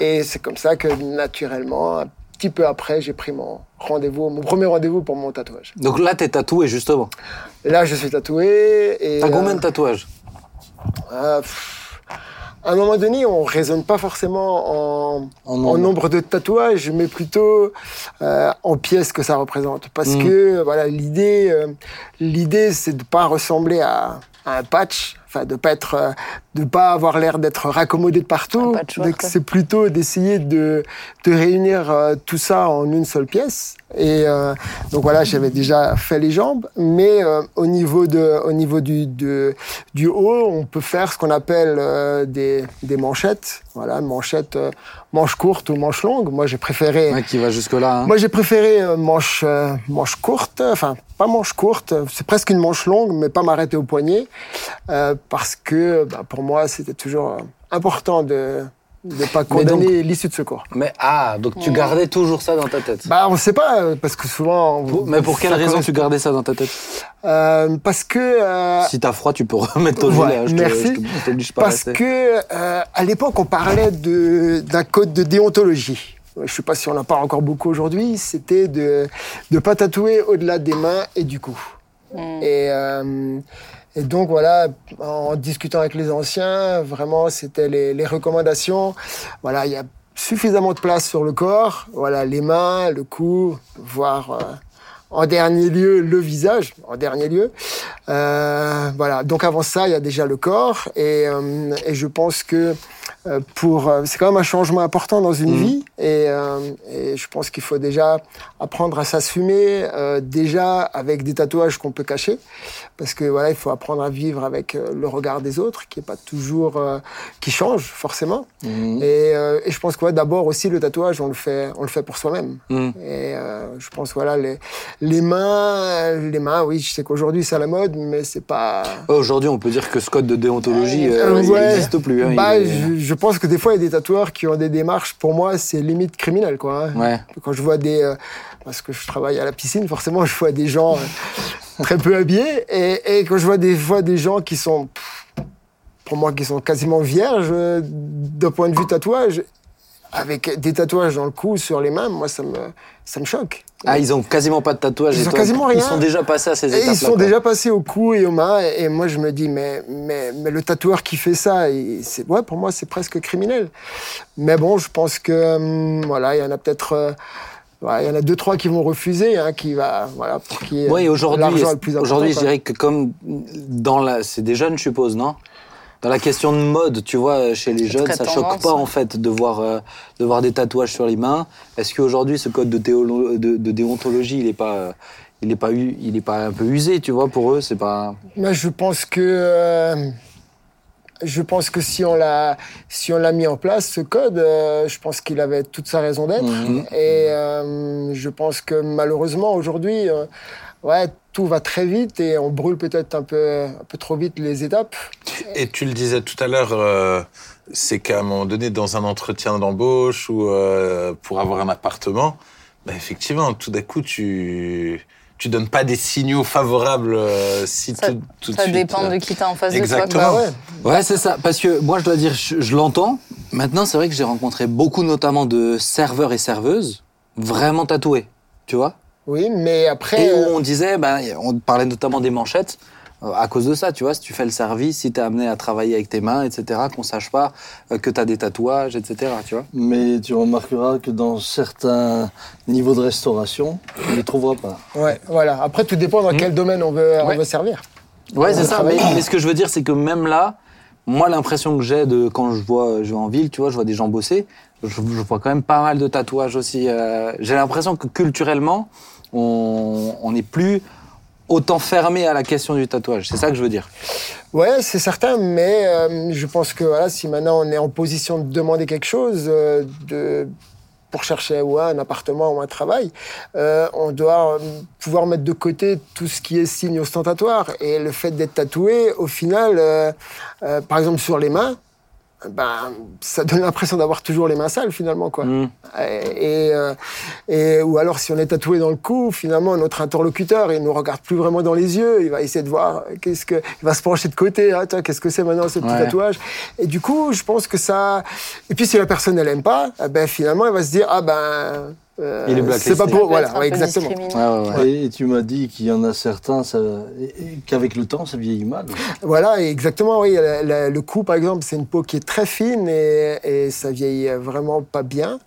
et c'est comme ça que naturellement, petit peu après, j'ai pris mon rendez-vous, mon premier rendez-vous pour mon tatouage. Donc là, t'es tatoué justement. Là, je suis tatoué. Et, T'as combien euh, de tatouages? euh, pff, à un moment donné, on raisonne pas forcément en, En en nombre. de tatouages, mais plutôt euh, en pièces que ça représente. Parce Mm. que voilà, l'idée, euh, l'idée, c'est de pas ressembler à, à un patch, enfin de pas être, de pas avoir l'air d'être raccommodé de partout. C'est plutôt d'essayer de, de réunir euh, tout ça en une seule pièce. Et euh, donc voilà, j'avais déjà fait les jambes, mais euh, au niveau de, au niveau du, de, du haut, on peut faire ce qu'on appelle euh, des, des manchettes. Voilà, manchettes, euh, manches courtes ou manches longues. Moi, j'ai préféré. Ouais, qui va jusque-là. hein. Moi, j'ai préféré euh, manche, euh, manche courte, enfin, pas manche courte, c'est presque une manche longue, mais pas m'arrêter au poignet, euh, parce que bah, pour moi, c'était toujours euh, important de ne pas condamner l'issue de secours. Mais ah, donc tu gardais toujours ça dans ta tête? Bah, on sait pas, euh, parce que souvent. on- Pour- Mais pour quelle raison tu gardais ça dans ta tête? Euh, Parce que. euh, Si t'as froid, tu peux remettre ton gilet. te- merci. je te- je t'oblige pas à Parce que euh, à l'époque, on parlait de d'un code de déontologie. Je sais pas si on en parle encore beaucoup aujourd'hui. C'était de de pas tatouer au-delà des mains et du cou. Et euh, et donc voilà, en discutant avec les anciens, vraiment, c'était les, recommandations. Voilà, il y a suffisamment de place sur le corps. Voilà, les mains, le cou, voire euh, en dernier lieu le visage. En dernier lieu, Euh, voilà. Donc avant ça, il y a déjà le corps, et, euh, et je pense que pour. euh, c'est quand même un changement important dans une Mhm. vie, et, euh, et je pense qu'il faut déjà apprendre à s'assumer, euh, déjà avec des tatouages qu'on peut cacher, parce que voilà, il faut apprendre à vivre avec euh, le regard des autres, qui est pas toujours, euh, qui change forcément. Mhm. Et, euh, et je pense que ouais, d'abord aussi le tatouage, on le fait, on le fait pour soi-même. Mhm. Et euh, je pense voilà les, les mains, euh, les mains, oui, je sais qu'aujourd'hui c'est à la mode, mais c'est pas. Aujourd'hui, on peut dire que ce code de déontologie euh, il ouais. n'existe plus. hein, Bah, il est- je, je pense que des fois il y a des tatoueurs qui ont des démarches. Pour moi, c'est limite criminel, quoi. hein. Ouais. Quand je vois des, euh, parce que je travaille à la piscine, forcément, je vois des gens euh, très peu habillés, et, et quand je vois des fois des gens qui sont, pff, pour moi, qui sont quasiment vierges euh, d'un point de vue tatouage, avec des tatouages dans le cou, sur les mains, moi, ça me, ça me choque. Ah, ils ont quasiment pas de tatouage. Ils ont quasiment Ils rien. sont déjà passés à ces étapes-là. ils sont quoi. déjà passés au cou et aux mains, et, moi je me dis, mais, mais, mais le tatoueur qui fait ça, c'est, ouais, pour moi c'est presque criminel. Mais bon, je pense que, hum, voilà, il y en a peut-être, euh, ouais, il y en a deux, trois qui vont refuser, hein, qui va, voilà, pour qui Oui, aujourd'hui, aujourd'hui, je dirais que comme dans la, c'est des jeunes, je suppose, non? Dans la question de mode, tu vois, chez les jeunes, ça choque pas ouais. en fait de voir, euh, de voir des tatouages sur les mains. Est-ce qu'aujourd'hui, ce code de, théolo- de, de déontologie, il est pas, euh, il est pas, u- il est pas un peu usé, tu vois, pour eux, c'est pas. Mais je pense que, euh, je pense que si on l'a, si on l'a mis en place, ce code, euh, je pense qu'il avait toute sa raison d'être. Mhm. Et euh, je pense que malheureusement aujourd'hui, euh, ouais, tout va très vite et on brûle peut-être un peu, un peu trop vite les étapes. Et tu le disais tout à l'heure, euh, c'est qu'à un moment donné, dans un entretien d'embauche ou euh, pour avoir un appartement, bah, effectivement, tout d'un coup, tu tu donnes pas des signaux favorables euh, si Ça- tout, tout de Ça suite. dépend euh, de qui t'as en face Exactement. de toi. Bah ouais. Ouais, c'est ça. Parce que moi, je dois dire, je, je l'entends. Maintenant, c'est vrai que j'ai rencontré beaucoup, notamment de serveurs et serveuses, vraiment tatoués, tu vois. Oui, mais après, Et où euh, on disait, ben, on parlait notamment des manchettes, euh, à cause de ça, tu vois, si tu fais le service, si tu es amené à travailler avec tes mains, etc., qu'on sache pas euh, que tu as des tatouages, etc., tu vois. Mais tu remarqueras que dans certains niveaux de restauration, tu ne les trouveras pas. ouais, voilà. Après, tout dépend dans quel domaine on veut, on veut servir. Ouais, c'est ça. Mais, ce que je veux dire, c'est que même là, moi, l'impression que j'ai de quand je vois, je vais en ville, tu vois, je vois des gens bosser, je, je vois quand même pas mal de tatouages aussi. euh, j'ai l'impression que culturellement, on n'est plus autant fermé à la question du tatouage. C'est ça que je veux dire. Ouais, c'est certain, mais euh, je pense que voilà, si maintenant on est en position de demander quelque chose, euh, de, pour chercher un appartement ou un travail, euh, on doit pouvoir mettre de côté tout ce qui est signe ostentatoire. Et le fait d'être tatoué, au final, par exemple sur les mains, ben, ça donne l'impression d'avoir toujours les mains sales finalement. Quoi. Mm. Et, et, euh, et- ou alors si on est tatoué dans le cou, finalement notre interlocuteur il nous regarde plus vraiment dans les yeux, il va essayer de voir qu'est-ce que, il va se pencher de côté, ah, qu'est-ce que c'est maintenant ce petit Ouais. tatouage? Et du coup, je pense que ça. Et puis si la personne elle aime pas, eh ben finalement elle va se dire ah ben. Euh, Il est blacklisté. c'est pas Ça pour voilà ouais, exactement. discriminant. Ouais, ouais, ouais. Et, tu m'as dit qu'il y en a certains, ça- et- et qu'avec le temps, ça vieillit mal. Voilà, et exactement, oui. la- la- le cou, par exemple, c'est une peau qui est très fine et, et ça vieillit vraiment pas bien.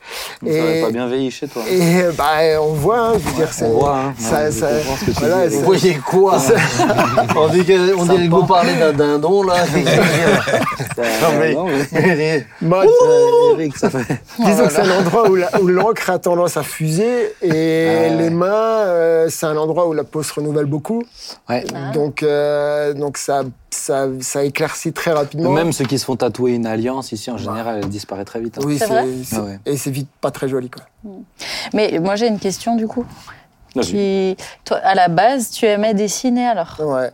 Ça n'avait pas bien vieilli chez toi. Et bah, on voit, hein, je veux dire, c'est. On voit, hein. ça- Ouais, je ça- comprends ce que tu voilà, dis. ça- Vous voyez quoi On dirait que, on dirait que vous parlez d'un dindon, là. Non, mais- ça disons que c'est un endroit où l'encre a tendance à fuser et ouais. les mains, euh, c'est un endroit où la peau se renouvelle beaucoup. Ouais. Donc, euh, donc ça, ça, ça éclaircit très rapidement. Même ceux qui se font tatouer une alliance ici, en général, elle disparaît très vite. hein. Oui, C'est Ah ouais. et c'est vite pas très joli. Quoi. Mais moi j'ai une question du coup. Tu, toi, à la base, tu aimais dessiner alors? Ouais.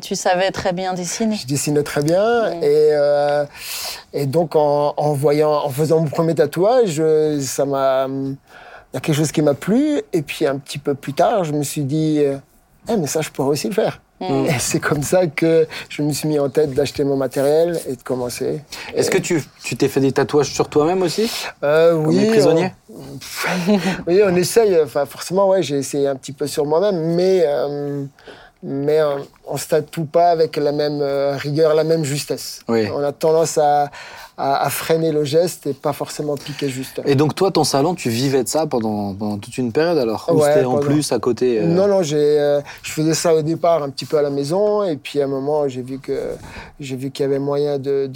Tu savais très bien dessiner? Je dessinais très bien Mm. et, euh, et donc en, en voyant, en faisant mon premier tatouage, ça m'a, il y a quelque chose qui m'a plu et puis un petit peu plus tard, je me suis dit, euh, Eh, mais ça je pourrais aussi le faire. Mm. Et c'est comme ça que je me suis mis en tête d'acheter mon matériel et de commencer. Est-ce que tu tu t'es fait des tatouages sur toi-même aussi? Euh, Comme oui, les prisonniers? on, oui, on essaye. Enfin, forcément, ouais, j'ai essayé un petit peu sur moi-même, mais euh, mais on se tatoue pas avec la même euh, rigueur, la même justesse. Oui. On a tendance à, à, à freiner le geste et pas forcément piquer juste. Et donc toi, ton salon, tu vivais de ça pendant, pendant toute une période alors? Ou Ouais, c'était en plus à côté euh, Non, non, euh, je faisais ça au départ un petit peu à la maison, et puis à un moment, j'ai vu que j'ai vu qu'il y avait moyen de,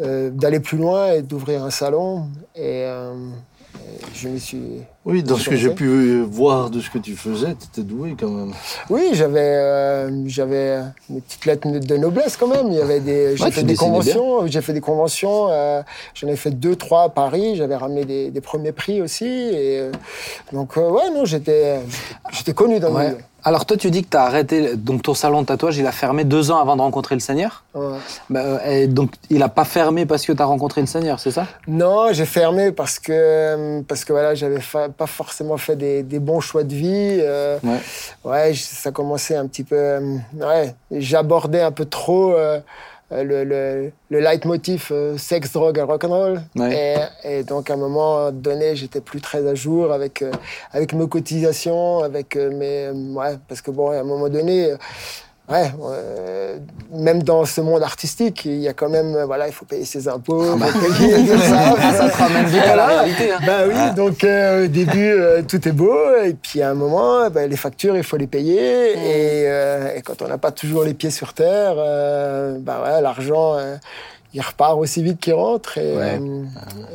euh, d'aller plus loin et d'ouvrir un salon, et, et je me suis. Oui, dans ce que j'ai pu voir de ce que tu faisais, tu étais doué quand même. Oui, j'avais, euh, j'avais mes petites lettres de noblesse quand même. Il y avait des, j'ai Ouais, fait des conventions, j'ai fait des conventions. euh, j'en ai fait deux, trois à Paris. J'avais ramené des, des premiers prix aussi, et euh, donc euh, ouais, non, j'étais, j'étais connu dans le milieu. Alors toi, tu dis que tu as arrêté, donc ton salon de tatouage, il a fermé deux ans avant de rencontrer le Seigneur Ouais. Bah, euh, et donc il a pas fermé parce que tu as rencontré le Seigneur, c'est ça? Non, j'ai fermé parce que parce que voilà, j'avais fa- pas forcément fait des, des bons choix de vie. euh, Ouais. ouais, ça commençait un petit peu. euh, ouais, j'abordais un peu trop euh, le, le, le leitmotiv euh, sexe, drogue et rock'n'roll. Ouais. Et, et donc à un moment donné, j'étais plus très à jour avec euh, avec mes cotisations, avec euh, mes ouais, parce que bon, à un moment donné. Ouais, euh, même dans ce monde artistique, il y a quand même, euh, voilà, il faut payer ses impôts, il faut payer tout ça. Ah, ça te ramène vite à la réalité. hein. Ben oui, donc euh, au début, euh, tout est beau, et puis à un moment, ben, les factures, il faut les payer, et, euh, et quand on n'a pas toujours les pieds sur terre, euh, ben ouais, l'argent, euh, il repart aussi vite qu'il rentre. Et, Ouais.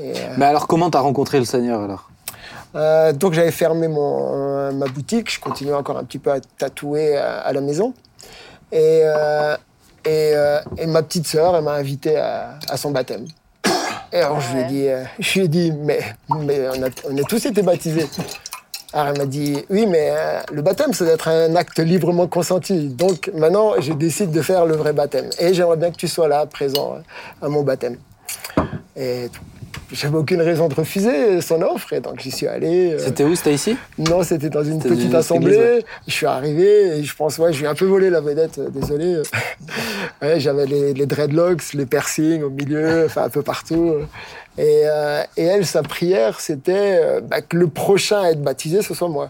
et, Mais alors comment tu as rencontré le Seigneur alors? Euh, donc j'avais fermé mon, euh, ma boutique, je continuais encore un petit peu à tatouer à, à la maison. Et, euh, et, euh, et ma petite sœur, elle m'a invité à, à son baptême. Et alors je lui ai dit, euh, je lui ai dit mais, mais on, a, on a tous été baptisés. Alors elle m'a dit, oui, mais le baptême, ça doit être un acte librement consenti. Donc maintenant, je décide de faire le vrai baptême. Et j'aimerais bien que tu sois là, présent à mon baptême. Et j'avais aucune raison de refuser son offre, et donc j'y suis allé. euh, C'était où? C'était ici? Non, c'était dans une petite une assemblée. église, ouais. Je suis arrivé et je pense, ouais, je lui ai un peu volé la vedette, euh, désolé. ouais, J'avais les, les dreadlocks, les piercings au milieu, enfin un peu partout. Et, euh, et elle, sa prière, c'était euh, bah, que le prochain à être baptisé, ce soit moi.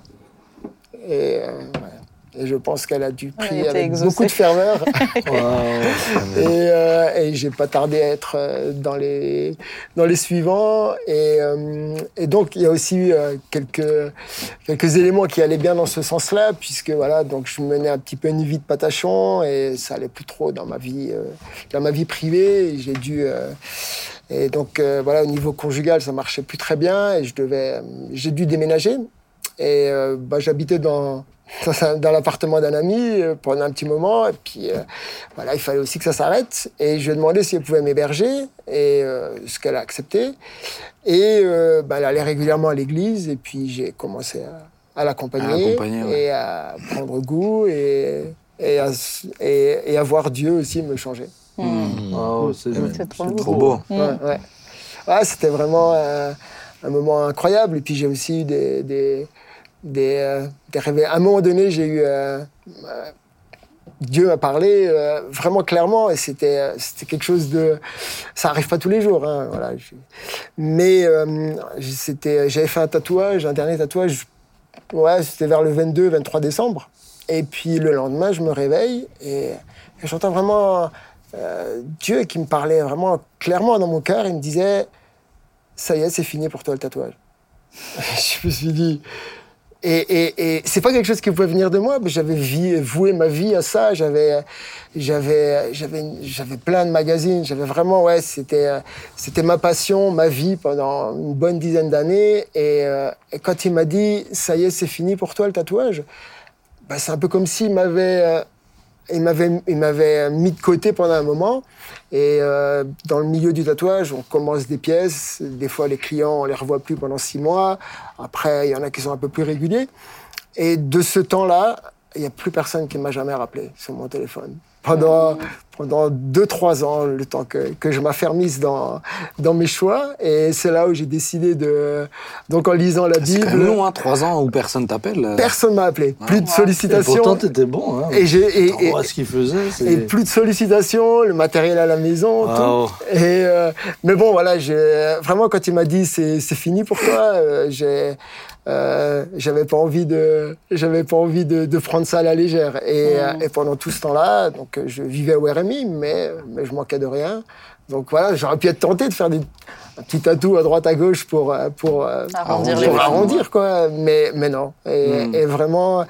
Et, euh, ouais. Et je pense qu'elle a dû prier avec exaucée. beaucoup de ferveur. Et, euh, et j'ai pas tardé à être euh, dans les dans les suivants. Et, euh, et donc il y a aussi eu euh, quelques quelques éléments qui allaient bien dans ce sens-là, puisque voilà, donc je menais un petit peu une vie de patachon et ça allait plus trop dans ma vie euh, dans ma vie privée. Et J'ai dû euh, et donc euh, voilà au niveau conjugal ça marchait plus très bien et je devais euh, j'ai dû déménager et euh, bah, j'habitais dans dans l'appartement d'un ami euh, pendant un petit moment et puis euh, voilà il fallait aussi que ça s'arrête et je lui ai demandé si elle pouvait m'héberger et euh, ce qu'elle a accepté et euh, bah, elle allait régulièrement à l'église et puis j'ai commencé à, à l'accompagner ouais. et à prendre goût et et à, s- et, et à voir Dieu aussi me changer. Waouh, c'est C'est trop Trop beau. Mm. Ouais, ouais. Ouais, c'était vraiment un moment incroyable. Et puis j'ai aussi eu des, des, des, euh, des À un moment donné, j'ai eu. euh, euh, Dieu m'a parlé vraiment clairement et c'était c'était quelque chose de ça arrive pas tous les jours hein, voilà mais c'était j'avais fait un tatouage un dernier tatouage ouais c'était vers le 22 23 décembre. Et puis le lendemain je me réveille et, j'entends vraiment Dieu qui me parlait vraiment clairement dans mon cœur. Il me disait ça y est c'est fini pour toi le tatouage. Je me suis dit et, et, et c'est pas quelque chose qui pouvait venir de moi, mais j'avais voué ma vie à ça. J'avais, j'avais, j'avais, j'avais plein de magazines. J'avais vraiment, ouais, c'était, c'était ma passion, ma vie pendant une bonne dizaine d'années. Et, euh, et quand il m'a dit, ça y est, c'est fini pour toi le tatouage, bah, c'est un peu comme s'il m'avait, euh, il m'avait, il m'avait mis de côté pendant un moment. Et euh, dans le milieu du tatouage, on commence des pièces. Des fois, les clients, on les revoit plus pendant six mois. Après, il y en a qui sont un peu plus réguliers. Et de ce temps-là, il n'y a plus personne qui m'a jamais rappelé sur mon téléphone. Pendant, pendant deux, trois ans, le temps que, que je m'affermisse dans, dans mes choix. Et c'est là où j'ai décidé de... Donc, en lisant la C'est Bible, même long, hein, trois ans où personne t'appelle. euh. personne m'a appelé. Plus de Ouais. Et sollicitations. pourtant, t'étais bon. Hein. Et j'ai... Et, ce qu'il faisait. c'est- et plus de sollicitations, le matériel à la maison, tout. Et euh, mais bon, voilà, j'ai vraiment quand il m'a dit c'est c'est fini pour toi, euh, j'ai euh, j'avais pas envie de, j'avais pas envie de, de, prendre ça à la légère. Et, Mmh. euh, et pendant tout ce temps-là, donc je vivais au RMI, mais mais je manquais de rien. Donc voilà, j'aurais pu être tenté de faire des un petit tatou à droite à gauche pour euh, pour Arrondir pour fins, arrondir quoi. Mais mais non. Et, Mm. et vraiment,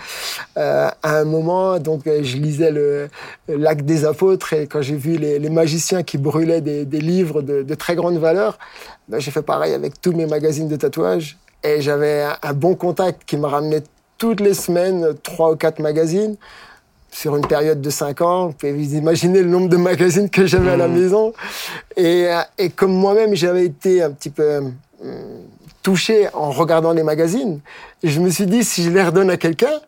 euh, à un moment, donc je lisais le l'acte des apôtres et quand j'ai vu les, les magiciens qui brûlaient des, des livres de, de très grande valeur, ben, j'ai fait pareil avec tous mes magazines de tatouage. Et j'avais un, un bon contact qui me ramenait toutes les semaines trois ou quatre magazines sur une période de cinq ans. Vous pouvez vous imaginer le nombre de magazines que j'avais à la maison. Et, euh, et comme moi-même, j'avais été un petit peu hum, touché en regardant les magazines, je me suis dit, si je les redonne à quelqu'un,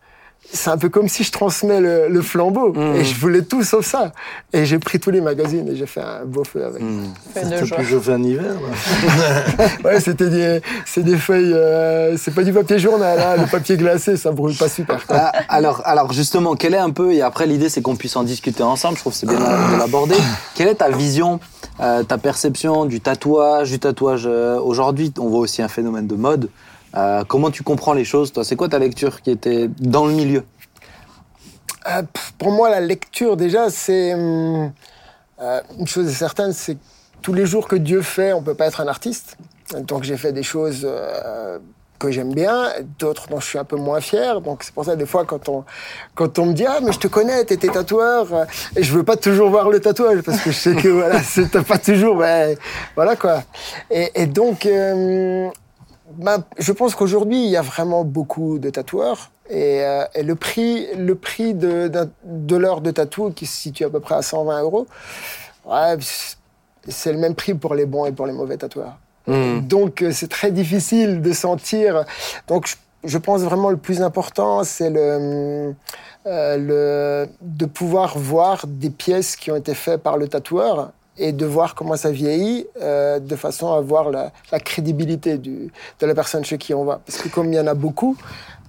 c'est un peu comme si je transmets le, le flambeau. Mmh. Et je voulais tout sauf ça. Et j'ai pris tous les magazines et j'ai fait un beau feu avec. T'as joie. plus chauffé un hiver là. Ouais, c'était des, c'est des feuilles, euh, c'est pas du papier journal, hein, le papier glacé, ça brûle pas super. quoi. Ah, alors, alors justement, quelle est un peu, et après l'idée c'est qu'on puisse en discuter ensemble, je trouve que c'est bien de l'aborder, quelle est ta vision, euh, ta perception du tatouage, du tatouage euh, aujourd'hui? On voit aussi un phénomène de mode. Euh, comment tu comprends les choses, toi? C'est quoi ta lecture qui était dans le milieu? Euh, pour moi, la lecture, déjà, c'est. hum, euh, une chose est certaine, c'est tous les jours que Dieu fait, on peut pas être un artiste. Donc j'ai fait des choses que j'aime bien, d'autres dont je suis un peu moins fier. Donc c'est pour ça, des fois, quand on, quand on me dit Ah, mais je te connais, t'étais tatoueur, et je veux pas toujours voir le tatouage, parce que je sais que voilà, c'est pas toujours. ben, voilà quoi. Et, donc. euh, ben, je pense qu'aujourd'hui, il y a vraiment beaucoup de tatoueurs. Et, euh, et le prix, le prix de, d'un- de l'heure de tatou, qui se situe à peu près à 120 euros, ouais, c'est le même prix pour les bons et pour les mauvais tatoueurs. Donc, euh, c'est très difficile de sentir. Donc, je, je pense vraiment le plus important, c'est le, euh, le, de pouvoir voir des pièces qui ont été faites par le tatoueur et de voir comment ça vieillit euh, de façon à voir la, la crédibilité du, de la personne chez qui on va. Parce que comme il y en a beaucoup,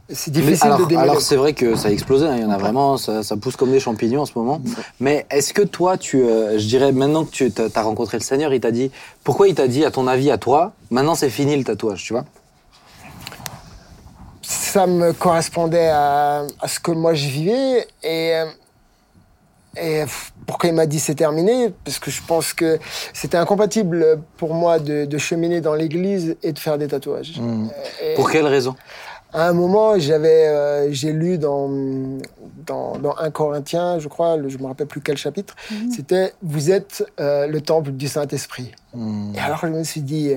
c'est Mais difficile alors, de démêler. alors c'est vrai que ça a explosé, hein, il y en a vraiment, ça, ça pousse comme des champignons en ce moment. Mais est-ce que toi, tu, euh, je dirais, maintenant que tu as rencontré le Seigneur, il t'a dit, pourquoi il t'a dit, à ton avis, à toi, maintenant c'est fini le tatouage, tu vois? Ça me correspondait à, à ce que moi je vivais et, euh, et pourquoi il m'a dit c'est terminé Parce que je pense que c'était incompatible pour moi de, de cheminer dans l'église et de faire des tatouages. Et- Pour quelle raison? À un moment, j'avais, euh, j'ai lu dans, dans, dans 1 Corinthien, je crois, le- je me rappelle plus quel chapitre, c'était Vous êtes euh, le temple du Saint-Esprit. Et alors je me suis dit,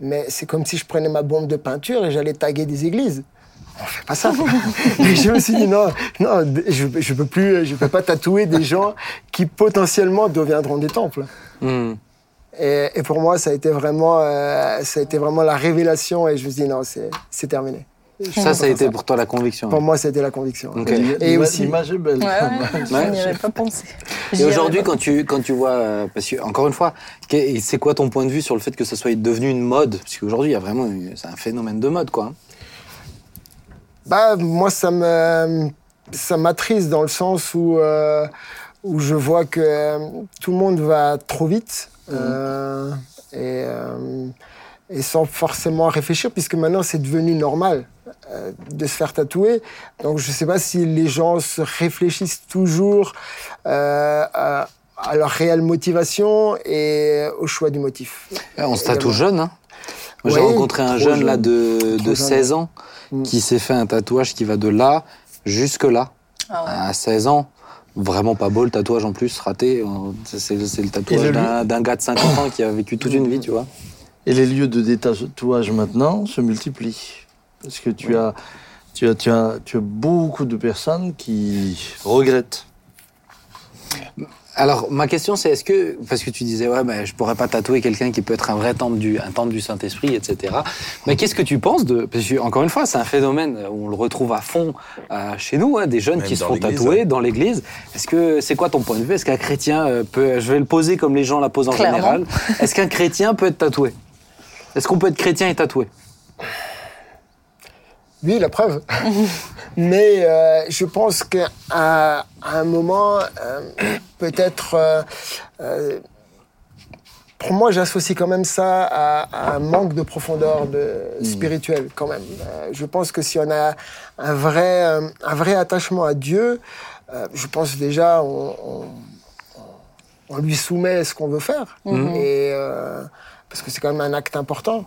mais c'est comme si je prenais ma bombe de peinture et j'allais taguer des églises. On fait pas ça. et je me suis dit, non, non je, je peux plus, je peux pas tatouer des gens qui potentiellement deviendront des temples. Hmm. Et, et pour moi, ça a été vraiment, euh, ça a été vraiment la révélation. Et je me suis dit non, c'est c'est terminé. Je Ça, ça a été pour toi la conviction. Pour moi, c'était la conviction. Ok. Et aussi- L'image est belle. Ouais, ouais, je n'y avais pas pensé. J'y Et aujourd'hui, quand tu, quand tu vois, euh, parce que, encore une fois, c'est quoi ton point de vue sur le fait que ça soit devenu une mode? Parce qu'aujourd'hui, il y a vraiment, c'est un phénomène de mode, quoi. Bah, moi, ça me, ça m'attriste dans le sens où, euh, où je vois que euh, tout le monde va trop vite euh, et, euh, et sans forcément réfléchir, puisque maintenant c'est devenu normal euh, de se faire tatouer. Donc, je sais pas si les gens se réfléchissent toujours à, à leur réelle motivation et au choix du motif. Eh, On se tatoue jeune, hein J'ai rencontré un jeune, là de, de jeune. 16 ans Mm. qui s'est fait un tatouage qui va de là jusque là. Ah ouais. À 16 ans, vraiment pas beau le tatouage en plus, raté. Euh, C'est le tatouage d'un gars de 50 ans qui a vécu toute une vie, tu vois. Et les lieux de détatouage maintenant se multiplient. Parce que tu, as, tu, as, tu, as, tu as beaucoup de personnes qui regrettent. Alors, ma question, c'est est-ce que, parce que tu disais, ouais, ben, je pourrais pas tatouer quelqu'un qui peut être un vrai temple du, un temple du Saint-Esprit, etc. Mais qu'est-ce que tu penses de, parce que, encore une fois, c'est un phénomène où on le retrouve à fond euh, chez nous, hein, des jeunes Même qui se font tatouer dans l'église. Est-ce que, c'est quoi ton point de vue? Est-ce qu'un chrétien euh, peut, je vais le poser comme les gens la posent en Clairement. général, est-ce qu'un chrétien peut être tatoué? Est-ce qu'on peut être chrétien et tatoué? Oui, la preuve. Mais euh, je pense qu'à à un moment, euh, peut-être, euh, pour moi, j'associe quand même ça à, à un manque de profondeur de, spirituelle, quand même. Je pense que si on a un vrai, un vrai attachement à Dieu, je pense déjà on, on, on lui soumet ce qu'on veut faire. Et, euh, parce que c'est quand même un acte important.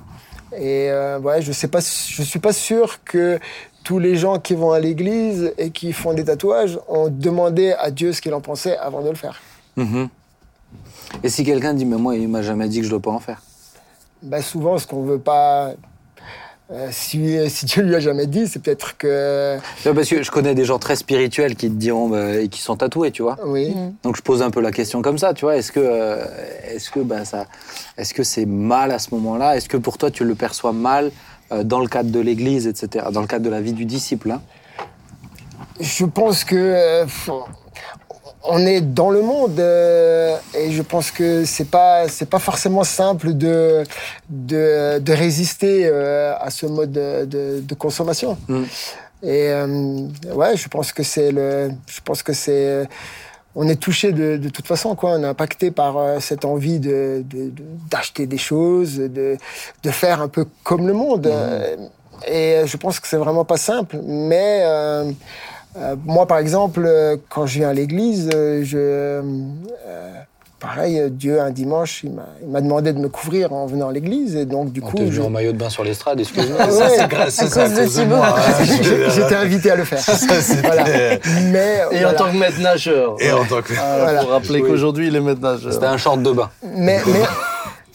Et euh, ouais, je sais pas, je suis pas sûr que tous les gens qui vont à l'église et qui font des tatouages ont demandé à Dieu ce qu'il en pensait avant de le faire. Mhm. Et si quelqu'un dit, mais moi, il m'a jamais dit que je dois pas en faire. Bah souvent, ce qu'on veut pas. Euh, si, si Dieu lui a jamais dit, c'est peut-être que. Vois, parce que je connais des gens très spirituels qui te diront bah, et qui sont tatoués, tu vois. Oui. Donc je pose un peu la question comme ça, tu vois. Est-ce que, euh, est-ce que, ben ça, est-ce que c'est mal à ce moment-là? Est-ce que pour toi tu le perçois mal euh, dans le cadre de l'Église, etc. Dans le cadre de la vie du disciple hein? Je pense que. Euh, on est dans le monde euh, et je pense que c'est pas c'est pas forcément simple de de, de résister euh, à ce mode de, de- de consommation. Mm. Et euh, ouais, je pense que c'est le je pense que c'est on est touché de, de toute façon quoi, on est impacté par euh, cette envie de de- de- d'acheter des choses, de de faire un peu comme le monde. Euh, Et je pense que c'est vraiment pas simple, mais euh, euh, moi, par exemple, euh, quand je viens à l'église, euh, je, euh, pareil, Dieu un dimanche, il m'a- il m'a demandé de me couvrir en venant à l'église, et donc du On coup, te je- vu en maillot de bain sur l'estrade, excuse-moi. Ça, ouais. c'est grâce À ça, c'est cause de hein. j'étais invité à le faire. Ça, c'était- Voilà. Mais Et voilà. en tant que maître nageur. Et en tant que. Voilà. Faut rappeler Oui. qu'aujourd'hui, il est maître nageur. C'était un short de bain. mais, mais,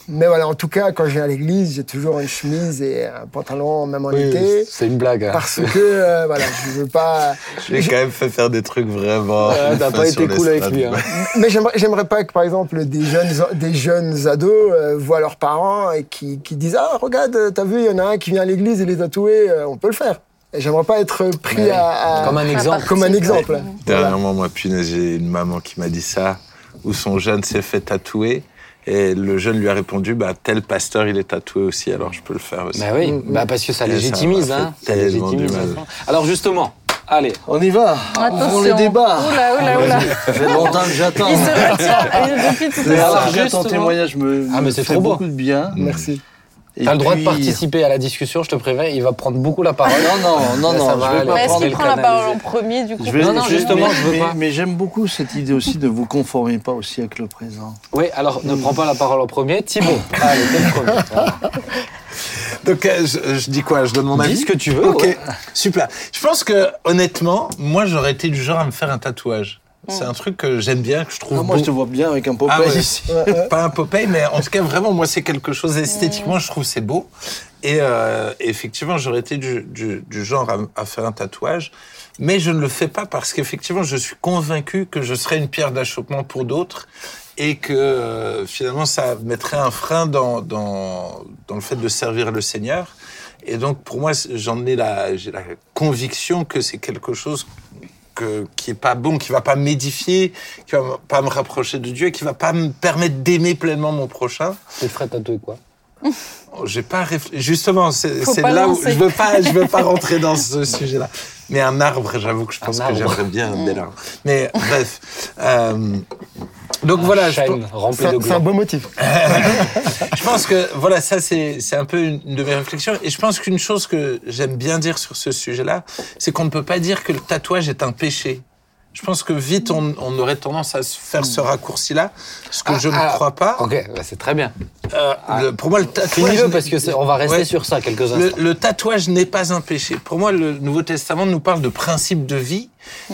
mais voilà, en tout cas, quand je viens à l'église, j'ai toujours une chemise et un pantalon, même en été, c'est une blague. hein. parce que euh, voilà, je veux pas. J'ai quand même fait faire des trucs vraiment. Ouais, T'as pas été cool avec lui. Hein. Mais j'aimerais, pas que, par exemple, des jeunes, des jeunes ados euh, voient leurs parents et qui, qui disent Ah, regarde, euh, t'as vu, il y en a un qui vient à l'église et les tatouer, euh, on peut le faire. Et j'aimerais pas être pris Ouais. à, à- Comme un exemple. comme un exemple. Voilà. Dernièrement, moi, punaise, j'ai une maman qui m'a dit ça, où son jeune s'est fait tatouer. Et le jeune lui a répondu, bah, tel pasteur, il est tatoué aussi, alors je peux le faire aussi. Bah oui, bah parce que ça légitimise. hein. Ça légitimise. du mal. Alors justement, allez, On y va. Attention. Ouvrons les débats. Oula, oula, oula. Ça fait longtemps que j'attends. Il se retient et depuis tout à Mais l'heure. alors, ton justement- témoignage me, Ah, mais me c'est fait trop beau. beaucoup de bien. Merci. T'as le droit de participer à la discussion, je te préviens, il va prendre beaucoup la parole. Non, non, non, non, je va vais pas Mais est-ce qu'il prend la parole en premier du coup Je vais- Non, non, justement, mais- je veux mais- pas. Mais j'aime beaucoup cette idée aussi de vous conformer pas au siècle présent. Oui, alors ne prends pas la parole en premier. Thibaut, allez, t'es le premier. Voilà. Donc, euh, je, je dis quoi? Je donne mon avis? Dis ce que tu veux. Ok, ouais. super. Je pense que, honnêtement, moi, j'aurais été du genre à me faire un tatouage. C'est un truc que j'aime bien, que je trouve Ah, moi, beau. je te vois bien avec un Popeye Ah ouais. ici. Pas un Popeye, mais en tout cas, vraiment, moi, c'est quelque chose esthétiquement, je trouve c'est beau. Et euh, effectivement, j'aurais été du, du- du genre à, à faire un tatouage. Mais je ne le fais pas parce qu'effectivement, je suis convaincu que je serais une pierre d'achoppement pour d'autres et que euh, finalement, ça mettrait un frein dans, dans, dans le fait de servir le Seigneur. Et donc, pour moi, j'en ai la, j'ai la conviction que c'est quelque chose que, qui est pas bon, qui va pas m'édifier, qui va pas me rapprocher de Dieu, et qui va pas me permettre d'aimer pleinement mon prochain. Tu te ferais tatouer quoi? Oh, J'ai pas réfléchi. Justement, c'est c'est là où je veux pas, je veux pas rentrer dans ce sujet-là. Mais un arbre, j'avoue que je pense que j'aimerais bien un bel arbre. Mais bref. Euh, donc voilà, C'est un, beau motif. je pense que voilà, ça c'est c'est un peu une de mes réflexions. Et je pense qu'une chose que j'aime bien dire sur ce sujet-là, c'est qu'on ne peut pas dire que le tatouage est un péché. Je pense que vite on, on aurait tendance à se faire ce raccourci-là, ce que Ah, je ne ah, crois pas. Ok, bah, c'est très bien. Euh, le- pour moi, le tatouage. Parce que c'est- on va rester Ouais. sur ça quelques instants. le tatouage n'est pas un péché. Pour moi, le Nouveau Testament nous parle de principes de vie.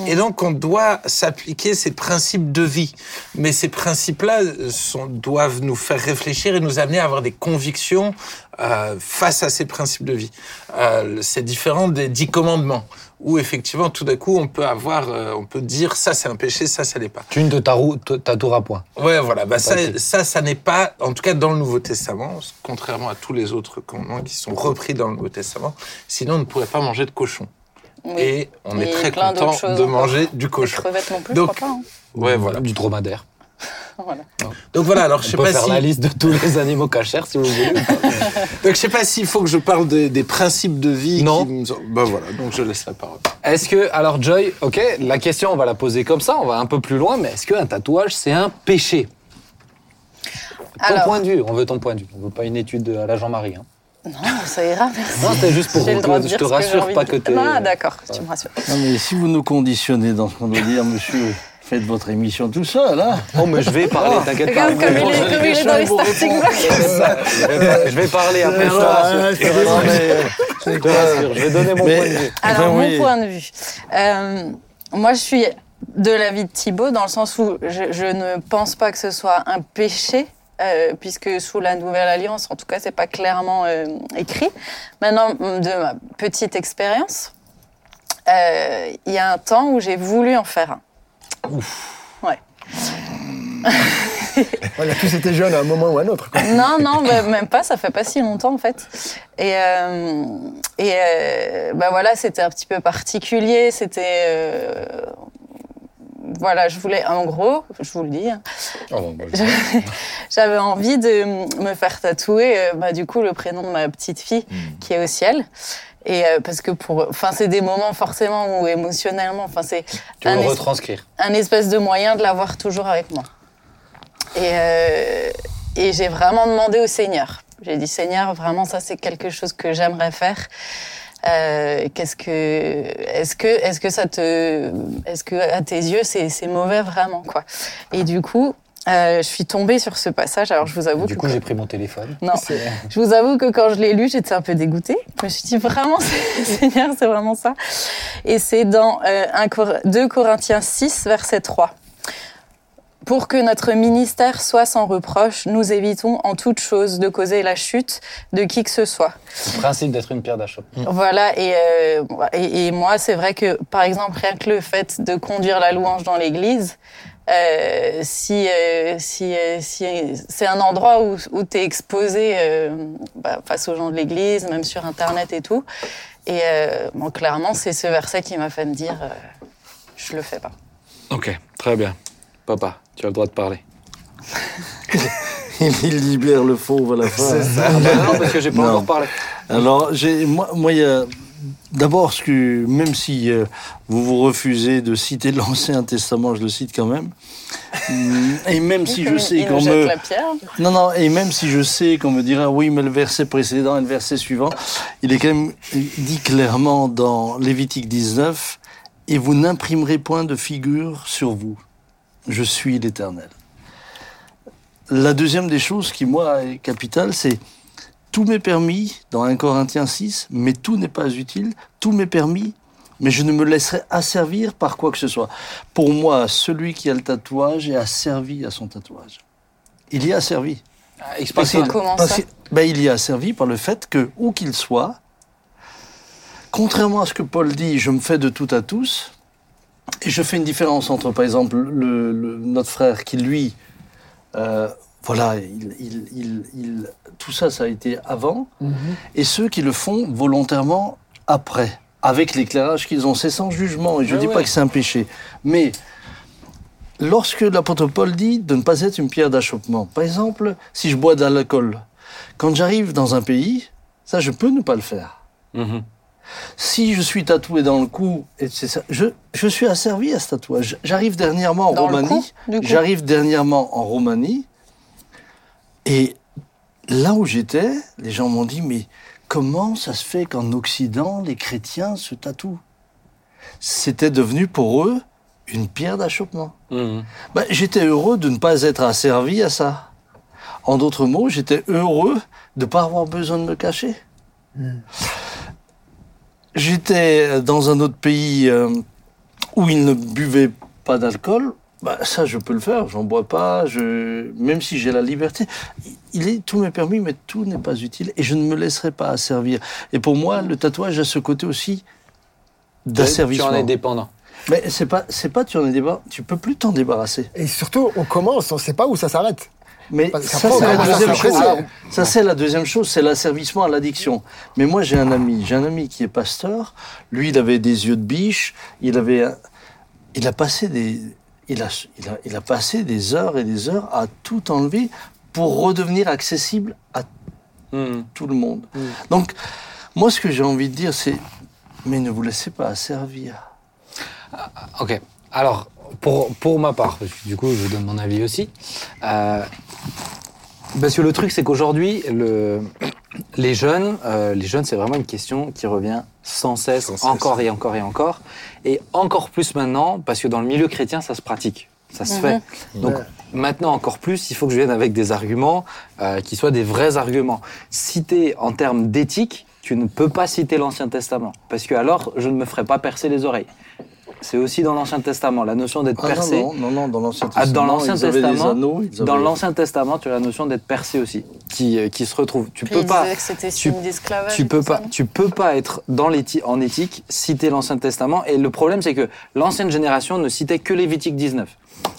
Et donc, on doit s'appliquer ces principes de vie. Mais ces principes-là euh, sont- doivent nous faire réfléchir et nous amener à avoir des convictions euh, face à ces principes de vie. Euh, c'est différent des dix commandements, où effectivement, tout d'un coup, on peut avoir, euh, on peut dire ça c'est un péché, ça ça l'est pas. Tu ne te tarou- te tatoueras point. Ouais, voilà. Bah, ça, ça, ça n'est pas, en tout cas dans le Nouveau Testament, contrairement à tous les autres commandements qui sont repris dans le Nouveau Testament. Sinon, on ne pourrait pas manger de cochon. Oui. Et on est très content de encore. manger du cochon. crevettes non plus, Donc, je crois pas. hein. Ouais, voilà. Du dromadaire. Voilà. Donc voilà. Alors, je sais pas faire si, la liste de tous les animaux cachers si vous voulez. donc je sais pas s'il faut que je parle des, des principes de vie. Non. Qui nous ont- Bah voilà. Donc je laisse la parole. Est-ce que, alors Joy, ok, la question on va la poser comme ça, on va un peu plus loin, mais est-ce qu'un tatouage c'est un péché? Ton Alors. point de vue, on veut ton point de vue. On veut pas une étude de- à la Jean-Marie. Hein. Non, ça ira, merci. Non, c'était juste pour de je te que rassure pas de que t'es. Ah, d'accord, tu me rassures. Non, mais si vous nous conditionnez dans ce qu'on doit dire, monsieur, faites votre émission tout seul, hein Oh, mais je vais parler, t'inquiète pas. Regarde comme il est, comme il est dans les starting blocks. je, vais, parler après, rassure. Ouais, Je vais donner mon Mais- point de vue. Alors, Enfin, mon oui. point de vue. Euh, moi, je suis de l'avis de Thibaut dans le sens où je, je ne pense pas que ce soit un péché. euh, puisque sous la Nouvelle Alliance, en tout cas, c'est pas clairement euh, écrit. Maintenant, de ma petite expérience, euh, il y a un temps où j'ai voulu en faire un. Ouais. On a tous été jeunes à un moment ou à un autre. quoi. Non, non, bah, même pas, ça fait pas si longtemps en fait. Et, euh, et euh, bah voilà, c'était un petit peu particulier, c'était... euh, voilà, je voulais, en gros, je vous le dis, hein, j'avais envie de me faire tatouer, bah, du coup, le prénom de ma petite fille qui est au ciel. Et euh, parce que pour, enfin, c'est des moments forcément où émotionnellement, enfin, c'est Tu veux un es- retranscrire un espèce de moyen de l'avoir toujours avec moi. Et, euh, et j'ai vraiment demandé au Seigneur. J'ai dit Seigneur, vraiment ça c'est quelque chose que j'aimerais faire. Euh, qu'est-ce que, est-ce que, est-ce que ça te, est-ce que à tes yeux c'est, c'est mauvais vraiment quoi Et du coup, euh, je suis tombée sur ce passage. Alors je vous avoue Du que coup, j'ai pris mon téléphone. non, je vous avoue que quand je l'ai lu, j'étais un peu dégoûtée. Je me suis dit vraiment, Seigneur, c'est vraiment ça. Et c'est dans euh, 1 Cor- 2 Corinthiens 6, verset 3. Pour que notre ministère soit sans reproche, nous évitons en toute chose de causer la chute de qui que ce soit. Le principe d'être une pierre d'achoppement. Voilà, et, euh, et, et moi, c'est vrai que, par exemple, rien que le fait de conduire la louange dans l'église, euh, si, euh, si, euh, si c'est un endroit où, où tu es exposé euh, bah, face aux gens de l'église, même sur Internet et tout. Et euh, bon, clairement, c'est ce verset qui m'a fait me dire, euh, je le fais pas. Ok, très bien. Papa, tu as le droit de parler. Il libère le fauve à la fin. Ah bah non, parce que j'ai pas Non. encore parlé. Alors, j'ai, moi, moi, il y a d'abord ce que, même si euh, vous vous refusez de citer l'Ancien Testament, je le cite quand même. Hum, Et même si je sais qu'on me, la pierre. non, non, et même si je sais qu'on me dira oui, mais le verset précédent et le verset suivant, il est quand même dit clairement dans Lévitique 19, et vous n'imprimerez point de figure sur vous. Je suis l'Éternel. La deuxième des choses qui, moi, est capitale, c'est tout m'est permis dans 1 Corinthiens 6, mais tout n'est pas utile. Tout m'est permis, mais je ne me laisserai asservir par quoi que ce soit. Pour moi, celui qui a le tatouage est asservi à son tatouage. Il y est asservi. Explique Parce qu'il- Comment parce ça que- ben, Il y est asservi par le fait que, où qu'il soit, contrairement à ce que Paul dit, je me fais de tout à tous, et je fais une différence entre, par exemple, le- le- notre frère qui, lui, euh, voilà, il, il- il- il- tout ça, ça a été avant, et ceux qui le font volontairement après, avec l'éclairage qu'ils ont. C'est sans jugement, et je ne dis ouais. pas que c'est un péché. Mais lorsque l'apôtre Paul dit de ne pas être une pierre d'achoppement, par exemple, si je bois de l'alcool, quand j'arrive dans un pays, ça, je peux ne pas le faire. Mhm. Si je suis tatoué dans le cou, et c'est ça, je, je suis asservi à ce tatouage. J'arrive dernièrement en Dans Roumanie. J'arrive dernièrement en Roumanie. Et là où j'étais, les gens m'ont dit, mais comment ça se fait qu'en Occident, les chrétiens se tatouent? C'était devenu pour eux une pierre d'achoppement. Mhm. Ben, j'étais heureux de ne pas être asservi à ça. En d'autres mots, j'étais heureux de ne pas avoir besoin de me cacher. Dans un autre pays euh, où ils ne buvaient pas d'alcool. Ben, ça, je peux le faire. J'en bois pas. Je... Même si j'ai la liberté, il est tout m'est permis, mais tout n'est pas utile. Et je ne me laisserai pas asservir. Et pour moi, le tatouage a ce côté aussi Tu d'asservissement. en es dépendant. Mais c'est pas, c'est pas tu en es débar- tu peux plus t'en débarrasser. Et surtout, on commence, on ne sait pas où ça s'arrête. Mais ça, c'est la deuxième se chose. Ça, c'est la deuxième chose, c'est l'asservissement à l'addiction. Mais moi, j'ai un ami, j'ai un ami qui est pasteur. Lui, il avait des yeux de biche. Il avait, il a passé des, il a, il a, il a passé des heures et des heures à tout enlever pour redevenir accessible à Mhm. tout le monde. Donc, moi, ce que j'ai envie de dire, c'est, mais ne vous laissez pas asservir. Ok. Alors, pour, pour ma part, parce que du coup, je vous donne mon avis aussi. euh, Parce que le truc, c'est qu'aujourd'hui, le... les jeunes, euh, les jeunes, c'est vraiment une question qui revient sans cesse, Sans cesse. encore et encore et encore. Et encore plus maintenant, parce que dans le milieu chrétien, ça se pratique. Ça se fait. Donc Ouais. maintenant, encore plus, il faut que je vienne avec des arguments euh, qui soient des vrais arguments. Citer en termes d'éthique, tu ne peux pas citer l'Ancien Testament. Parce que alors, je ne me ferai pas percer les oreilles. C'est aussi dans l'Ancien Testament, la notion d'être Ah, percé. non, non, non, dans l'Ancien Ah, Testament, dans l'Ancien Testament, anneaux, dans avaient- l'Ancien Testament, tu as la notion d'être percé aussi, qui, euh, qui se retrouve. Tu Puis peux il pas, que c'était tu- tu peux pas, tu peux pas être dans l'éthi- en éthique citer l'Ancien Testament. Et le problème, c'est que l'ancienne génération ne citait que Lévitique 19.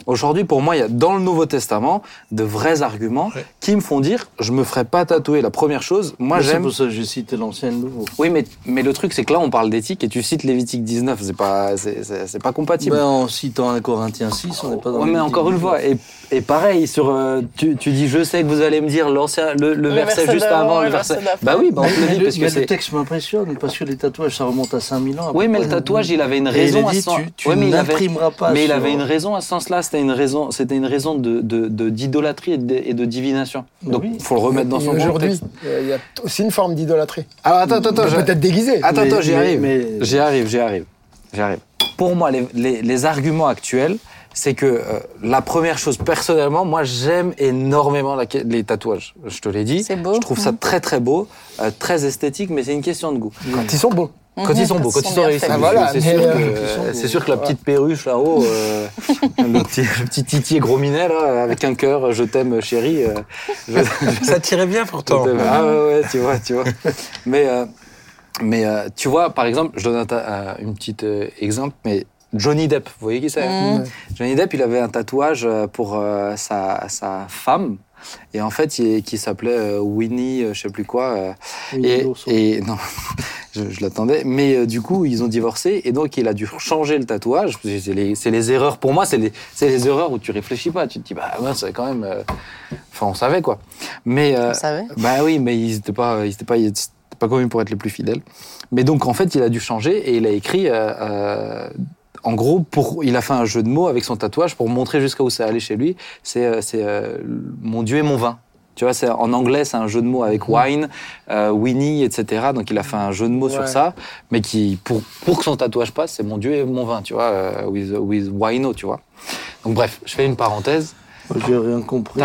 Aujourd'hui, pour moi, il y a dans le Nouveau Testament de vrais arguments Ouais. qui me font dire, je me ferai pas tatouer. La première chose, moi Mais C'est j'aime. pour ça que j'ai cité l'Ancien et le Nouveau. Oui, mais, mais le truc, c'est que là, on parle d'éthique et tu cites Lévitique 19. C'est pas, c'est, c'est- c'est pas compatible. Ben, en citant un Corinthiens 6, on n'est pas dans Ouais, mais encore une fois, et, et pareil, sur, euh, tu, tu dis, je sais que vous allez me dire l'ancien, le, le Le verset, verset juste avant, le le verset verset. Bah oui, bah on te le dit parce que mais le c'est. texte m'impressionne, parce que les tatouages, ça remonte à 5000 ans. Oui, mais le tatouage, il avait une raison il à ce sens. tu, tu Ouais, mais il avait, pas. mais il avait une raison à ce sens-là. C'était une raison, c'était une raison de, d'idolâtrie et de, et de divination. Donc, oui. faut le remettre dans son Aujourd'hui, contexte. euh, il y a aussi une forme d'idolâtrie. Alors, attends, attends, attends. Peut-être déguisée. Attends, attends, j'y arrive. J'y arrive, j'y arrive. J'y arrive. Pour moi, les arguments actuels, c'est que euh, la première chose, personnellement, moi, j'aime énormément la- les tatouages. Je te l'ai dit. C'est beau. Je trouve ça très, très beau, euh, très esthétique, mais c'est une question de goût. Quand ils sont beaux. Quand ils sont beaux, quand ils sont réussis. Ah, voilà, c'est sûr, euh, sûr que la petite perruche là-haut, euh, le, petit, le petit titier gros minet là, avec un cœur, je t'aime chérie. euh, je- Ça tirait bien pourtant. ah ouais, ouais, tu vois, tu vois. Mais, euh, mais euh, tu vois, par exemple, je donne un, euh, une petite euh, exemple, mais Johnny Depp, vous voyez qui c'est Mhm. Johnny Depp, il avait un tatouage euh, pour euh, sa, sa femme. Et en fait, il, qui s'appelait euh, Winnie, euh, je sais plus quoi. euh, et, et non, je, je l'attendais. Mais euh, du coup, ils ont divorcé et donc il a dû changer le tatouage. C'est les, c'est les erreurs. Pour moi, c'est les, c'est les erreurs où tu réfléchis pas. Tu te dis, bah ouais, c'est quand même. euh, Enfin, on savait quoi. Mais euh, On savait. bah oui, mais ils étaient pas, ils étaient pas, ils étaient pas connus pour être les plus fidèles. Mais donc en fait, il a dû changer et il a écrit. En gros, pour, il a fait un jeu de mots avec son tatouage pour montrer jusqu'à où c'est allé chez lui. C'est, euh, euh, mon Dieu et mon vin. Tu vois, c'est en anglais, c'est un jeu de mots avec wine, euh, Winnie, etc. Donc il a fait un jeu de mots sur ça, mais qui, pour, pour que son tatouage passe, c'est mon Dieu et mon vin, tu vois, euh, with, with wino, tu vois. Donc bref, je fais une parenthèse. J'ai rien compris.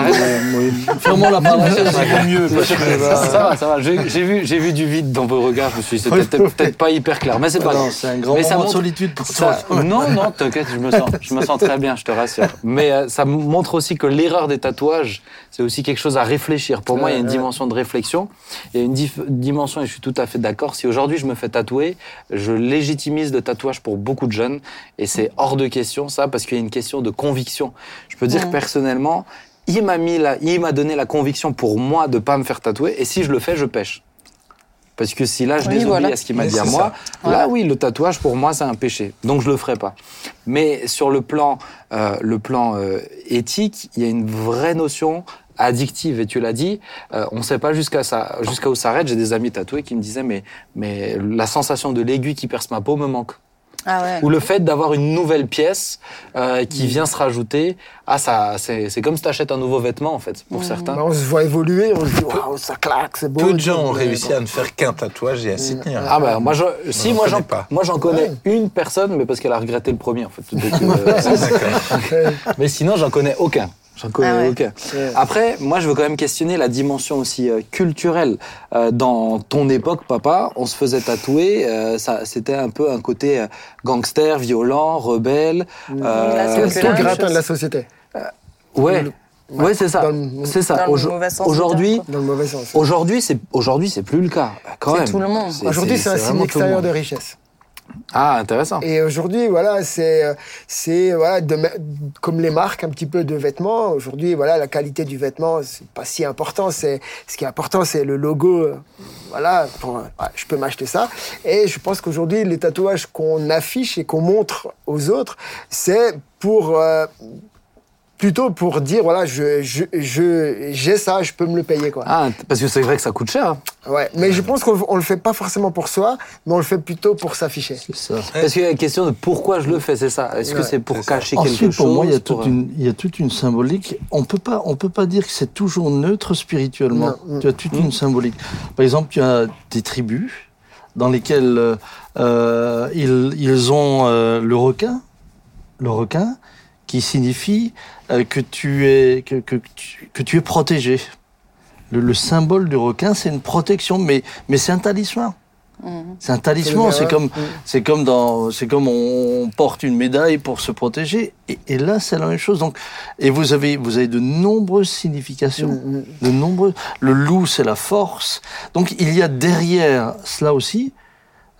Fermons la parenthèse, c'est mieux. Ça, va, ça va. J'ai vu, j'ai vu du vide dans vos regards. Je me suis dit, c'était peut-être pas hyper clair, mais c'est pas non, grave. c'est un grand moment de solitude pour toi. non, non, t'inquiète, je me sens, je me sens très bien, je te rassure. Mais euh, ça montre aussi que l'erreur des tatouages, c'est aussi quelque chose à réfléchir. Pour moi, il y a une dimension de réflexion. Il y a une dimension, et je suis tout à fait d'accord. Si aujourd'hui je me fais tatouer, je légitimise le tatouage pour beaucoup de jeunes, et c'est hors de question ça, parce qu'il y a une question de conviction. Je peux dire Mm. Personnellement, il m'a mis la, il m'a donné la conviction pour moi de pas me faire tatouer, et si je le fais, je pêche. Parce que si là je Oui, désobéis voilà. à ce qu'il m'a dit à moi, ça. là Ouais. oui, le tatouage pour moi c'est un péché, donc je le ferai pas. Mais sur le plan, euh, le plan euh, éthique, il y a une vraie notion addictive et tu l'as dit, euh, on ne sait pas jusqu'à ça, jusqu'à où ça arrête. J'ai des amis tatoués qui me disaient mais mais la sensation de l'aiguille qui perce ma peau me manque. Ah ouais. Ou le fait d'avoir une nouvelle pièce euh, qui vient se rajouter, ah ça c'est comme si t'achètes un nouveau vêtement en fait pour certains. Bah, on se voit évoluer, on se dit, waouh, ça claque, c'est beau. Peu de gens ont réussi à ne faire qu'un tatouage et à s'y tenir. Ah bah moi je, si j'en moi j'en connais pas. moi j'en connais une personne mais parce qu'elle a regretté le premier en fait. Donc, euh, mais sinon j'en connais aucun. J'en connais Ah ouais. aucun. Ouais. Après, moi, je veux quand même questionner la dimension aussi euh, culturelle. Euh, dans ton époque, papa, on se faisait tatouer. euh, ça, c'était un peu un côté gangster, violent, rebelle. Là, euh, gratin chose. de la société, ouais, ouais, c'est ça. C'est ça. Aujourd'hui, aujourd'hui, c'est aujourd'hui, c'est plus le cas. Quand C'est même. tout le monde. Aujourd'hui, c'est un signe extérieur de richesse. Ah, intéressant. Et aujourd'hui, voilà, c'est, c'est voilà, comme les marques un petit peu de vêtements. Aujourd'hui, voilà, la qualité du vêtement, c'est pas si important. C'est ce qui est important, c'est le logo. Voilà, je peux m'acheter ça. Et je pense qu'aujourd'hui, les tatouages qu'on affiche et qu'on montre aux autres, c'est pour euh, plutôt pour dire voilà, je je je- j'ai ça, je peux me le payer quoi. Ah, parce que c'est vrai que ça coûte cher. hein. Ouais, mais je pense qu'on on le fait pas forcément pour soi, mais on le fait plutôt pour s'afficher. C'est ça. Parce qu'il y a la question de pourquoi je le fais, c'est ça. Est-ce que c'est pour cacher quelque Ensuite, chose pour moi, il y, a pour, toute une, il y a toute une symbolique. On peut pas, on peut pas dire que c'est toujours neutre spirituellement. Non. Tu as toute une symbolique. Par exemple, tu as des tribus dans lesquelles euh, ils, ils ont euh, le requin, le requin, qui signifie euh, que tu es que, que, tu, que tu es protégé. Le, le symbole du requin, c'est une protection, mais mais c'est un talisman. Mhm. C'est un talisman. C'est comme Mm. c'est comme dans, c'est comme on porte une médaille pour se protéger. Et, et là, c'est la même chose. Donc, et vous avez, vous avez de nombreuses significations, mm. de nombreux. Le loup, c'est la force. Donc, il y a derrière cela aussi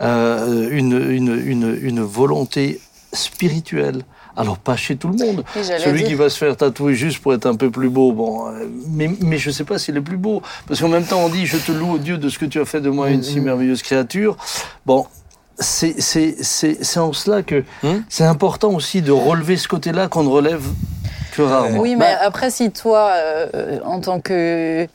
euh, une, une, une, une volonté spirituelle. Alors pas chez tout le monde. Celui dire- qui va se faire tatouer juste pour être un peu plus beau, bon, euh, mais, mais je sais pas s'il est plus beau. Parce qu'en même temps, on dit, je te loue, au Dieu, de ce que tu as fait de moi une si merveilleuse créature. Bon, c'est c'est- c'est- c'est en cela que Hmm. c'est important aussi de relever ce côté-là qu'on ne relève que rarement. Oui, mais Bah- après, si toi, euh, en tant que.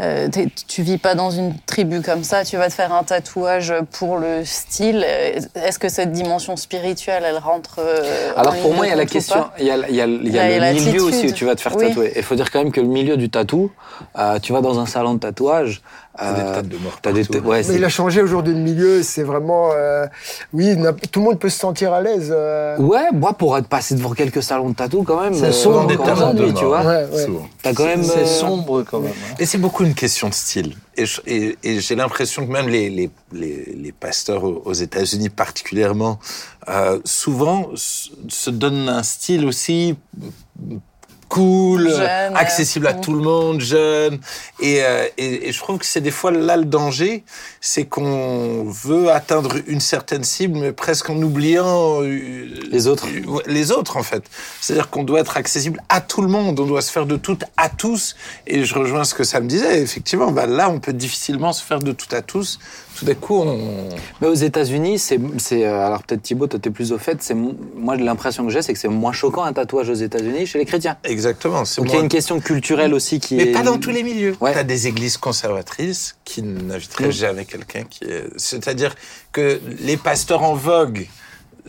Euh, tu vis pas dans une tribu comme ça, tu vas te faire un tatouage pour le style. euh, Est-ce que cette dimension spirituelle, elle rentre euh, Alors pour moi, il y a la question, il y a, y y Là, le milieu aussi où tu vas te faire Oui. tatouer. Il faut dire quand même que le milieu du tatou, euh, tu vas dans un salon de tatouage, T'as des euh, têtes de des partout. ouais, Mais c'est- il a changé aujourd'hui de milieu, c'est vraiment. euh, oui, tout le monde peut se sentir à l'aise. euh, Ouais, moi pour être passé devant quelques salons de tatou quand même. C'est sombre Des encore quand même. aujourd'hui, tu vois. Ouais, ouais. Souvent. T'as quand même. C'est euh, sombre quand même. hein. Et c'est beaucoup une question de style. Et, je- et- et j'ai l'impression que même les, les, les, les pasteurs aux États-Unis particulièrement, euh, souvent se donnent un style aussi cool, Jeune, euh, accessible à euh, tout le monde, jeune. Et, euh, et, et je trouve que c'est des fois là le danger, c'est qu'on veut atteindre une certaine cible, mais presque en oubliant Les autres. les autres en fait. C'est-à-dire qu'on doit être accessible à tout le monde, on doit se faire de tout à tous. Et je rejoins ce que ça me disait. Effectivement, bah là, on peut difficilement se faire de tout à tous. Tout d'un coup, on. Mais aux États-Unis, c'est, euh, alors peut-être Thibaut, toi t'es plus au fait. C'est moi l'impression que j'ai, c'est que c'est moins choquant un tatouage aux États-Unis chez les chrétiens. Exactement. C'est Donc il y a une question culturelle aussi qui Mais est. pas dans tous les milieux. Ouais. Tu as des églises conservatrices qui n'inviteraient Mm. jamais quelqu'un qui est. C'est-à-dire que les pasteurs en vogue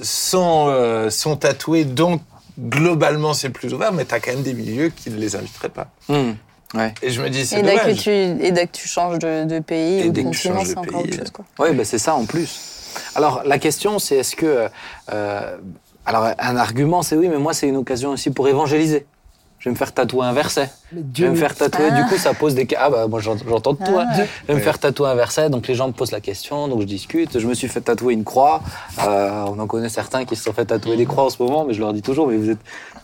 sont, euh, sont tatoués, donc globalement c'est plus ouvert, mais tu as quand même des milieux qui ne les inviteraient pas. Hmm, ouais. Et je me dis, c'est Et dès, que dommage. tu, et dès que tu changes de, de pays Et ou de continent, c'est encore pays, autre chose. Quoi. Ouais, bah, c'est ça en plus. Alors la question, c'est est-ce que euh, alors un argument, c'est oui, mais moi c'est une occasion aussi pour évangéliser. Je vais me faire tatouer un verset. Je vais me faire tatouer. Ah. Du coup, ça pose des ah bah moi j'ent- j'entends de toi. Ah. Je vais me faire tatouer un verset, donc les gens me posent la question, donc je discute. Je me suis fait tatouer une croix. Euh, on en connaît certains qui se sont fait tatouer des croix en ce moment, mais je leur dis toujours, mais vous êtes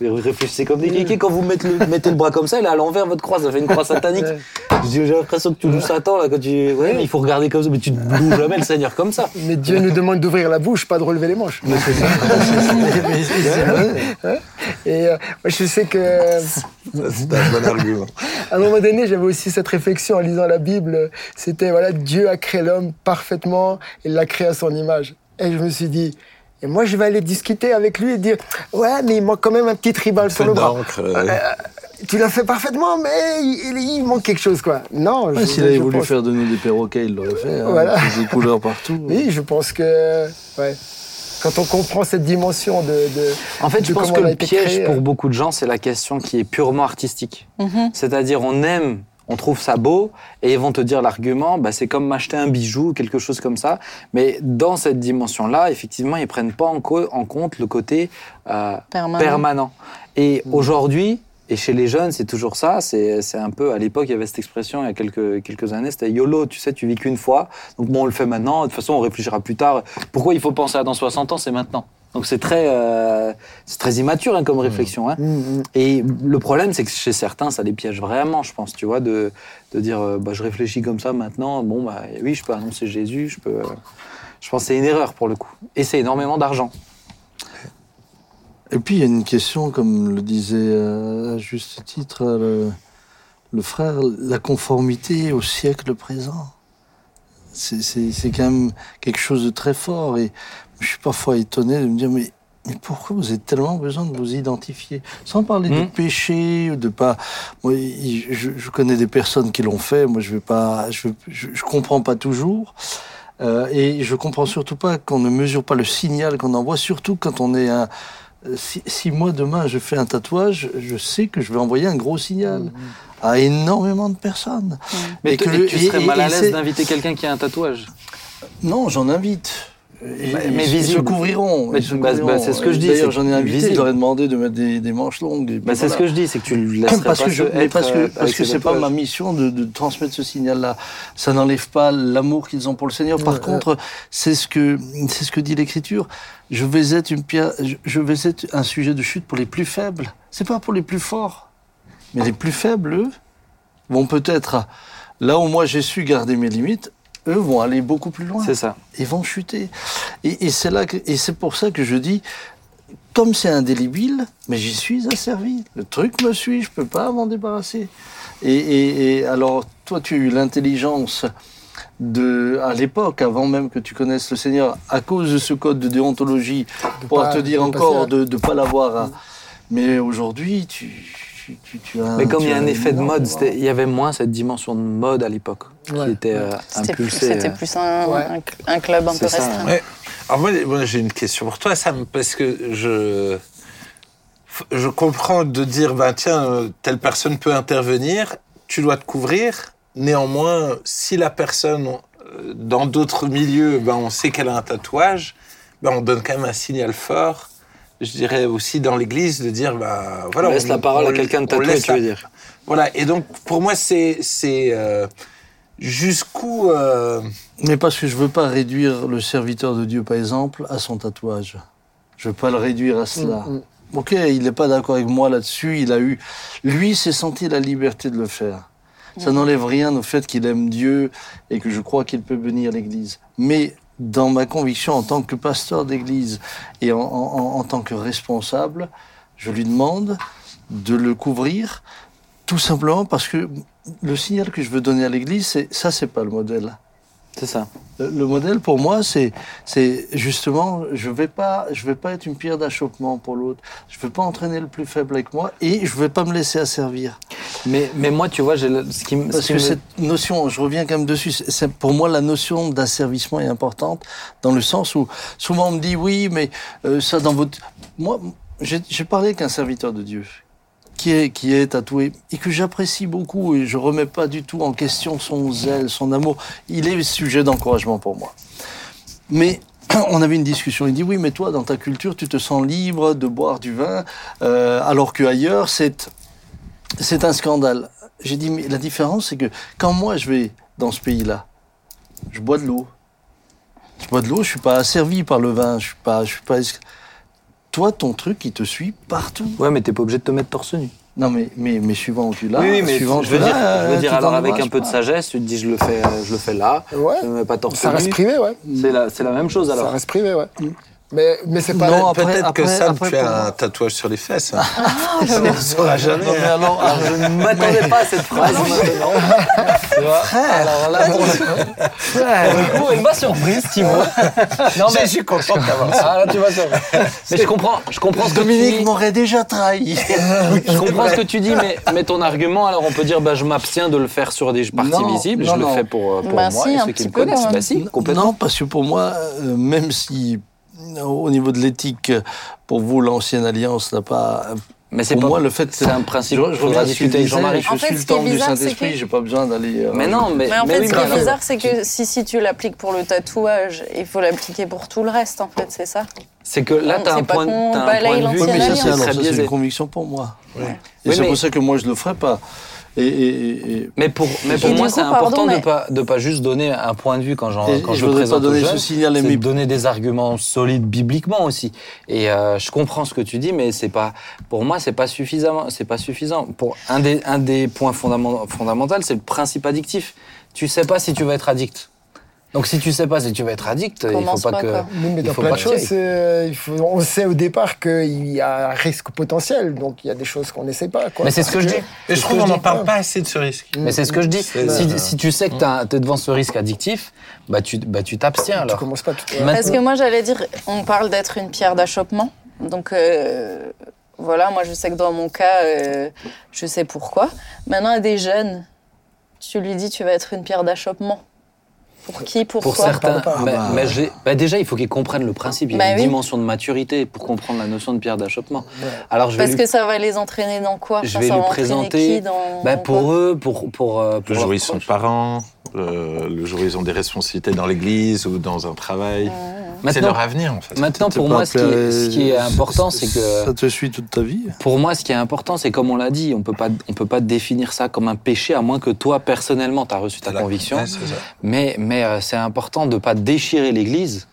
réfléchissez comme des kikis quand vous mettez le, mettez le bras comme ça, il est à l'envers votre croix, ça fait une croix satanique. Ouais. Je dis, J'ai l'impression que tu loues Satan là quand tu. Ouais, mais il faut regarder comme ça, mais tu ne loues jamais le Seigneur comme ça. Mais Dieu nous demande d'ouvrir la bouche, pas de relever les manches. Mais c'est vrai. Et euh, moi, je sais que Ça, C'est un bon argument. à un moment donné, j'avais aussi cette réflexion en lisant la Bible. C'était voilà, Dieu a créé l'homme parfaitement, il l'a créé à son image. Et je me suis dit, et moi, je vais aller discuter avec lui et dire, ouais, mais il manque quand même un petit tribal sur le bras. d'encre. euh, Tu l'as fait parfaitement, mais il, il- il manque quelque chose, quoi. Non, Ouais, je- S'il avait je voulu pense- faire de nous des perroquets, il l'aurait fait. hein, Voilà. avec Des couleurs partout. Oui, je pense que, ouais. Quand on comprend cette dimension de, de En fait, je pense que le piège pour euh. beaucoup de gens, c'est la question qui est purement artistique. Mhm. C'est-à-dire, on aime, on trouve ça beau, et ils vont te dire l'argument, bah, c'est comme m'acheter un bijou, quelque chose comme ça. Mais dans cette dimension-là, effectivement, ils prennent pas en, co- en compte le côté euh, Permanent. permanent. Et aujourd'hui, et chez les jeunes, c'est toujours ça. C'est c'est un peu, à l'époque, il y avait cette expression, il y a quelques, quelques années, c'était YOLO, tu sais, tu vis qu'une fois. Donc bon, on le fait maintenant. De toute façon, on réfléchira plus tard. Pourquoi il faut penser à dans 60 ans C'est maintenant? Donc c'est très, euh, c'est très immature hein, comme réflexion. Hein. Mm, mm. Et le problème, c'est que chez certains, ça les piège vraiment, je pense, tu vois, de, de dire, euh, bah, je réfléchis comme ça maintenant, bon, bah oui, je peux annoncer Jésus, je peux. euh, je pense que c'est une erreur pour le coup. Et c'est énormément d'argent. Et puis il y a une question, comme le disait euh, à juste titre le, le frère, la conformité au siècle présent. C'est- C'est c'est quand même quelque chose de très fort. Et je suis parfois étonné de me dire, mais mais pourquoi vous avez tellement besoin de vous identifier? Sans parler de Hmm. péché, de pas. Moi, je, je connais des personnes qui l'ont fait. Moi, je vais pas. Je, je, je comprends pas toujours. Euh, et je comprends surtout pas qu'on ne mesure pas le signal qu'on envoie, surtout quand on est un. Si, si moi demain je fais un tatouage, je sais que je vais envoyer un gros signal à énormément de personnes. Mais Et que- et tu serais et- mal à l'aise d'inviter quelqu'un qui a un tatouage? Non, j'en invite. Et, Mais- et mais ils se couvriront. Bah, bah, couvriront. c'est ce que je dis, D'ailleurs, j'en ai invité, je leur ai demandé de mettre des, des manches longues. Bah, c'est ce que je dis, c'est que tu le laisserais parce pas que je, se- mais être, parce que, euh, parce que c'est pas ma mission de, de transmettre ce signal-là. Ça n'enlève pas l'amour qu'ils ont pour le Seigneur. Par Ouais, contre, c'est ce que c'est ce que dit l'Écriture. Je vais être une pierre, je- je vais être un sujet de chute pour les plus faibles. C'est pas pour les plus forts, mais les plus faibles, eux, vont peut-être là où moi j'ai su garder mes limites. Eux vont aller beaucoup plus loin C'est ça. et vont chuter. Et, et c'est là que, et c'est pour ça que je dis, comme c'est indélébile, mais j'y suis asservi. Le truc me suit, je peux pas m'en débarrasser. Et, et- et alors, toi, tu as eu l'intelligence de, à l'époque, avant même que tu connaisses le Seigneur, à cause de ce code de déontologie, pour pas- te dire de encore à- de ne pas l'avoir. à- Mais aujourd'hui, tu, tu, tu- tu as. Mais comme il y a un effet de mode, il y avait moins cette dimension de mode à l'époque qui était euh, C'était plus, impulsée. c'était euh, plus un, Ouais. un, un club un peu ça. restreint. Ouais. Alors moi, moi, j'ai une question pour toi, Sam, parce que je je comprends de dire ben tiens euh, telle personne peut intervenir, tu dois te couvrir. Néanmoins, si la personne dans d'autres milieux, ben on sait qu'elle a un tatouage, ben on donne quand même un signal fort. Je dirais aussi dans l'Église de dire ben voilà. on laisse la parole à quelqu'un de tatoué, laisse tu la- veux dire. Voilà. Et donc pour moi c'est c'est euh, jusqu'où euh, Mais parce que je veux pas réduire le serviteur de Dieu, par exemple, à son tatouage. Je veux pas le réduire à cela. Mm, mm. Ok, il n'est pas d'accord avec moi là-dessus. Il a eu, lui, s'est senti la liberté de le faire. Ça n'enlève rien au fait qu'il aime Dieu et que je crois qu'il peut bénir l'Église. Mais dans ma conviction en tant que pasteur d'Église et en, tant que responsable, je lui demande de le couvrir, tout simplement parce que le signal que je veux donner à l'Église, c'est ça, c'est pas le modèle. C'est ça. Le, le modèle pour moi, c'est, c'est justement, je vais pas, je vais pas être une pierre d'achoppement pour l'autre. Je vais pas entraîner le plus faible avec moi et je vais pas me laisser asservir. Mais, mais moi, tu vois, j'ai le- ce qui, me- ce Parce que me- cette notion, je reviens quand même dessus, c'est, pour moi la notion d'asservissement est importante dans le sens où souvent on me dit oui, mais euh, ça dans votre, moi, j'ai, j'ai parlé avec un serviteur de Dieu qui est, tatoué et que j'apprécie beaucoup et je remets pas du tout en question son zèle, son amour. Il est sujet d'encouragement pour moi. Mais on avait une discussion. Il dit oui, mais toi, dans ta culture, tu te sens libre de boire du vin, euh, alors qu'ailleurs, c'est c'est un scandale. J'ai dit mais la différence, c'est que quand moi je vais dans ce pays-là, je bois de l'eau. Je bois de l'eau, je suis pas asservi par le vin, je pas, je suis pas. Toi, ton truc, il te suit partout. Ouais, mais t'es pas obligé de te mettre torse nu. Non, mais, mais, mais suivant où tu l'as, oui, mais suivant je veux dire, je veux dire alors avec un peu de sagesse, tu te dis je le fais, euh, je le fais là, Ouais. je me mets pas torse Ça reste nu. privé, ouais. C'est la, c'est la même chose Ça alors. reste privé, ouais. Mais, mais c'est pas. Non, Peut-être que Sam, après, tu as moi- un tatouage sur les fesses. hein. Ah, on ne saura jamais. Non, mais alors, Alors, je ne m'attendais pas à cette phrase maintenant. Tu vois Alors là, pour le coup, elle m'a surprise, Thibaut. Non, Je suis content d'avoir ça. Ah, là, tu vas. Mais je comprends, je comprends ce que tu Dominique m'aurait déjà trahi. Je comprends ce que tu dis, mais, mais ton argument, alors on peut dire, bah, je m'abstiens de le faire sur des parties Non, visibles, non, je le fais pour, euh, pour Bah moi si, et ceux qui me connaissent. Bah si, complètement. Non, parce que pour moi, euh, même si au niveau de l'éthique, pour vous, l'ancienne alliance n'a pas. Mais c'est Pour pas, moi, le fait, c'est un principe. Je, ce discuter avec Jean-Marie. Je En fait, suis le temple du bizarre, c'est Saint-Esprit, que- j'ai pas besoin d'aller. euh, Mais non, mais, Mais en mais fait, oui, ce qui est bizarre, c'est que si, si tu l'appliques pour le tatouage, il faut l'appliquer pour tout le reste, en fait, c'est ça. c'est que là, tu as un pas point, un point de vue Oui, mais ça, c'est une conviction pour moi. Et c'est pour ça que moi, je le ferai pas. Et, et- et- Mais pour, mais pour Et moi, c'est important pardon, de mais- pas de pas juste donner un point de vue quand, quand je, je voudrais présente pas donner aux ce jeunes, signal, c'est mais- de donner des arguments solides bibliquement aussi. Et euh, je comprends ce que tu dis, mais c'est pas pour moi, c'est pas suffisamment, c'est pas suffisant. Pour un des un des points fondamentaux, fondamentaux, c'est le principe addictif. Tu sais pas si tu vas être addict. Donc si tu sais pas si tu vas être addict, il faut pas, pas, que. Oui, mais il dans faut plein pas de tu choses, il faut- on sait au départ qu'il y a un risque potentiel, donc il y a des choses qu'on n'essaie pas. Quoi, Mais c'est ce que je dis. Et je trouve qu'on n'en parle pas assez de ce risque. Mais c'est ce que je dis. Si, euh, si tu sais que tu es devant ce risque addictif, bah tu bah tu t'abstiens Tu alors. commences pas tout. Maintenant- Parce que moi, j'allais dire, on parle d'être une pierre d'achoppement. Donc euh, voilà, moi je sais que dans mon cas, euh, je sais pourquoi. Maintenant, à des jeunes, tu lui dis tu vas être une pierre d'achoppement. Pour qui Pourquoi Pour certains, Pas, bah déjà, il faut qu'ils comprennent le principe. Il y a Bah une oui. dimension de maturité pour comprendre la notion de pierre d'achoppement. Alors, je vais Parce lui, que ça va les entraîner dans quoi? Je Enfin, vais ça lui présenter. qui dans, bah, dans pour eux, pour pour euh, pour Le jour ils sont parents, euh, le jour où ils ont des responsabilités dans l'église ou dans un travail. C'est Maintenant, leur avenir, en fait. maintenant pour moi, ce qui, est, appelé ce qui est à- important, c'est que Ça te suit toute ta vie. Pour moi, ce qui est important, c'est comme on l'a dit, on peut pas, on peut pas définir ça comme un péché, à moins que toi, personnellement, tu as reçu ta conviction. Ouais, c'est ça. Mais, mais euh, c'est important de pas déchirer l'Église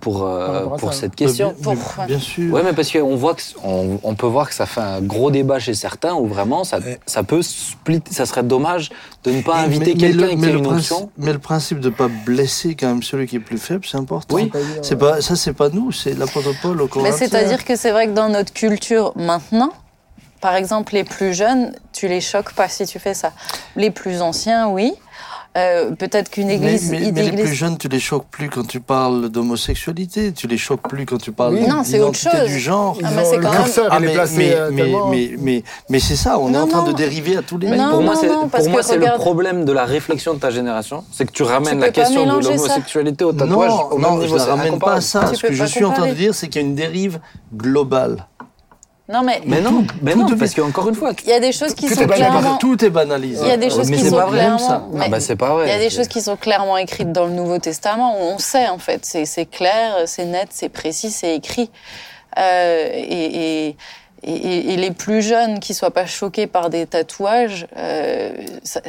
pour, euh, rapport à pour cette question. Bien, Pour- bien sûr. Ouais, mais parce qu'on voit que on, on peut voir que ça fait un gros débat chez certains où vraiment ça, ça peut split. Ça serait dommage de ne pas inviter quelqu'un qui a une principe- option. Mais le principe de pas blesser quand même celui qui est plus faible, c'est important. Oui. C'est pas ça, c'est pas nous, c'est l'apôtre Paul au Mais c'est-à-dire que c'est vrai que dans notre culture maintenant, par exemple, les plus jeunes, tu les choques pas si tu fais ça. Les plus anciens, oui. Euh, Peut-être qu'une Mais, église. mais- mais les église- plus jeunes, tu les choques plus quand tu parles d'homosexualité, tu les choques plus quand tu parles Oui. Non, d'identité du genre. Ah, mais c'est le quand même- Ah, est mais, mais, euh, mais, mais, mais, mais c'est ça, on est Non, en train non. de dériver à tous les Non, niveaux. pour moi, non, c'est non, c'est le regarde- problème de la réflexion de ta génération, c'est que tu ramènes Tu la question de l'homosexualité au tatouage Non, au non, même je niveau. ne ramène pas à ça. Ce que je suis en train de dire, c'est qu'il y a une dérive globale. Non, mais Mais non, mais non, parce qu'encore une fois, il y a des choses qui Tout sont est clairement. Tout est banalisé. Il y a des choses mais qui sont pas clairement. ça. mais ah bah c'est pas vrai. Il y a des choses qui sont clairement écrites dans le Nouveau Testament où on sait en fait, c'est c'est clair, c'est net, c'est précis, c'est écrit. Euh, et, et, et- et les plus jeunes qui soient pas choqués par des tatouages, euh, ça-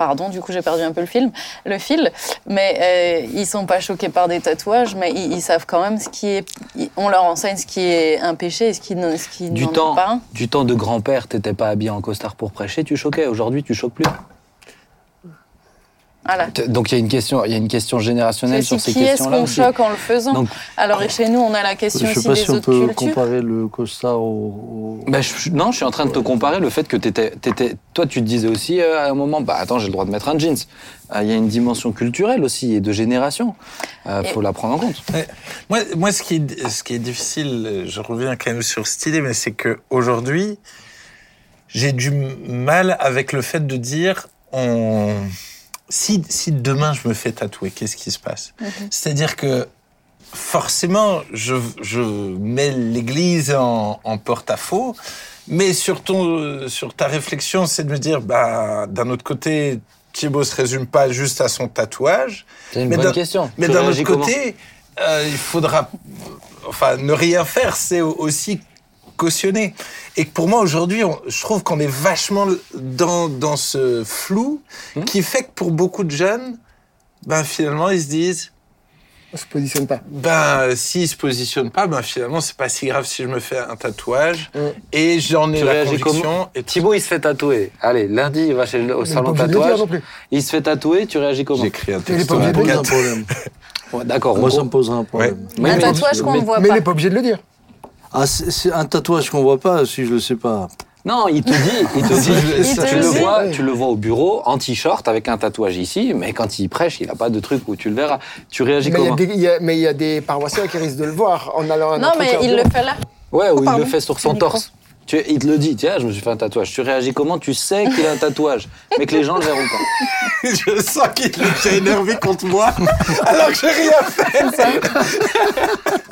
pardon, du coup j'ai perdu un peu le film, le fil, mais euh, ils sont pas choqués par des tatouages, mais ils, ils savent quand même ce qui est, on leur enseigne ce qui est un péché et ce qui, ce qui du temps, pas un. du temps de grand-père, t'étais pas habillé en costard pour prêcher, tu choquais. Aujourd'hui, tu choques plus. Voilà. Donc il y a une question, il y a une question générationnelle sur aussi ces qui est-ce questions-là. qu'on aussi. choque en le faisant. Donc- Alors chez nous, on a la question Je ne sais aussi pas des si on autres peut cultures. comparer le costard au. au- Bah, je- non, je suis en train de te comparer le fait que t'étais, t'étais- toi, tu te disais aussi euh, à un moment, bah attends, j'ai le droit de mettre un jeans. Euh, Il y a une dimension culturelle aussi et de génération. Il Et- faut la prendre en compte. Moi, moi ce, qui est, ce qui est difficile, euh, je reviens quand même sur cette idée, mais c'est que aujourd'hui, j'ai du mal avec le fait de dire on... si, si demain je me fais tatouer, qu'est-ce qui se passe C'est-à-dire que forcément, je, je mets l'Église en, en porte-à-faux, mais sur, ton, sur ta réflexion, c'est de me dire, bah, d'un autre côté, Thibaut se résume pas juste à son tatouage, C'est une Mais bonne d'un- question. mais d'un autre côté, euh, il faudra, enfin, ne rien faire, c'est au- aussi cautionner. Et que pour moi aujourd'hui, je trouve qu'on est vachement dans dans ce flou Hmm. qui fait que pour beaucoup de jeunes, ben finalement ils se disent, On se positionne pas. ben s'ils se positionnent pas, ben finalement c'est pas si grave si je me fais un tatouage Mm. et j'en ai Tu la conviction. Et. Thibaut, il se fait tatouer. Allez, lundi, il va chez le, au il salon tatouage. non plus. Il se fait tatouer, tu réagis comment J'écris un Il est texte. pas obligé de me le pose un problème. Ouais, D'accord. Moi, on- ça me posera un problème. Mais- Un mais- tatouage qu'on mais- ne voit Mais il n'est pas obligé de le dire. Ah, c'est un tatouage qu'on voit pas, si je le sais pas. Non, il te dit, il te dit, Il te tu le vois, tu le vois au bureau en t-shirt avec un tatouage ici, mais quand il prêche, il a pas de truc où tu le verras. Tu réagis Mais il y a comment des- il y a- mais il y a des paroissiens qui risquent de le voir en allant à Non, mais il le fait là. Ouais, ou il pardon. le fait sur son torse. Tu, il te le dit, tiens, je me suis fait un tatouage. Tu réagis comment? Tu sais qu'il a un tatouage, mais que les gens le verront pas. je sens qu'il est énervé contre moi alors que j'ai rien fait.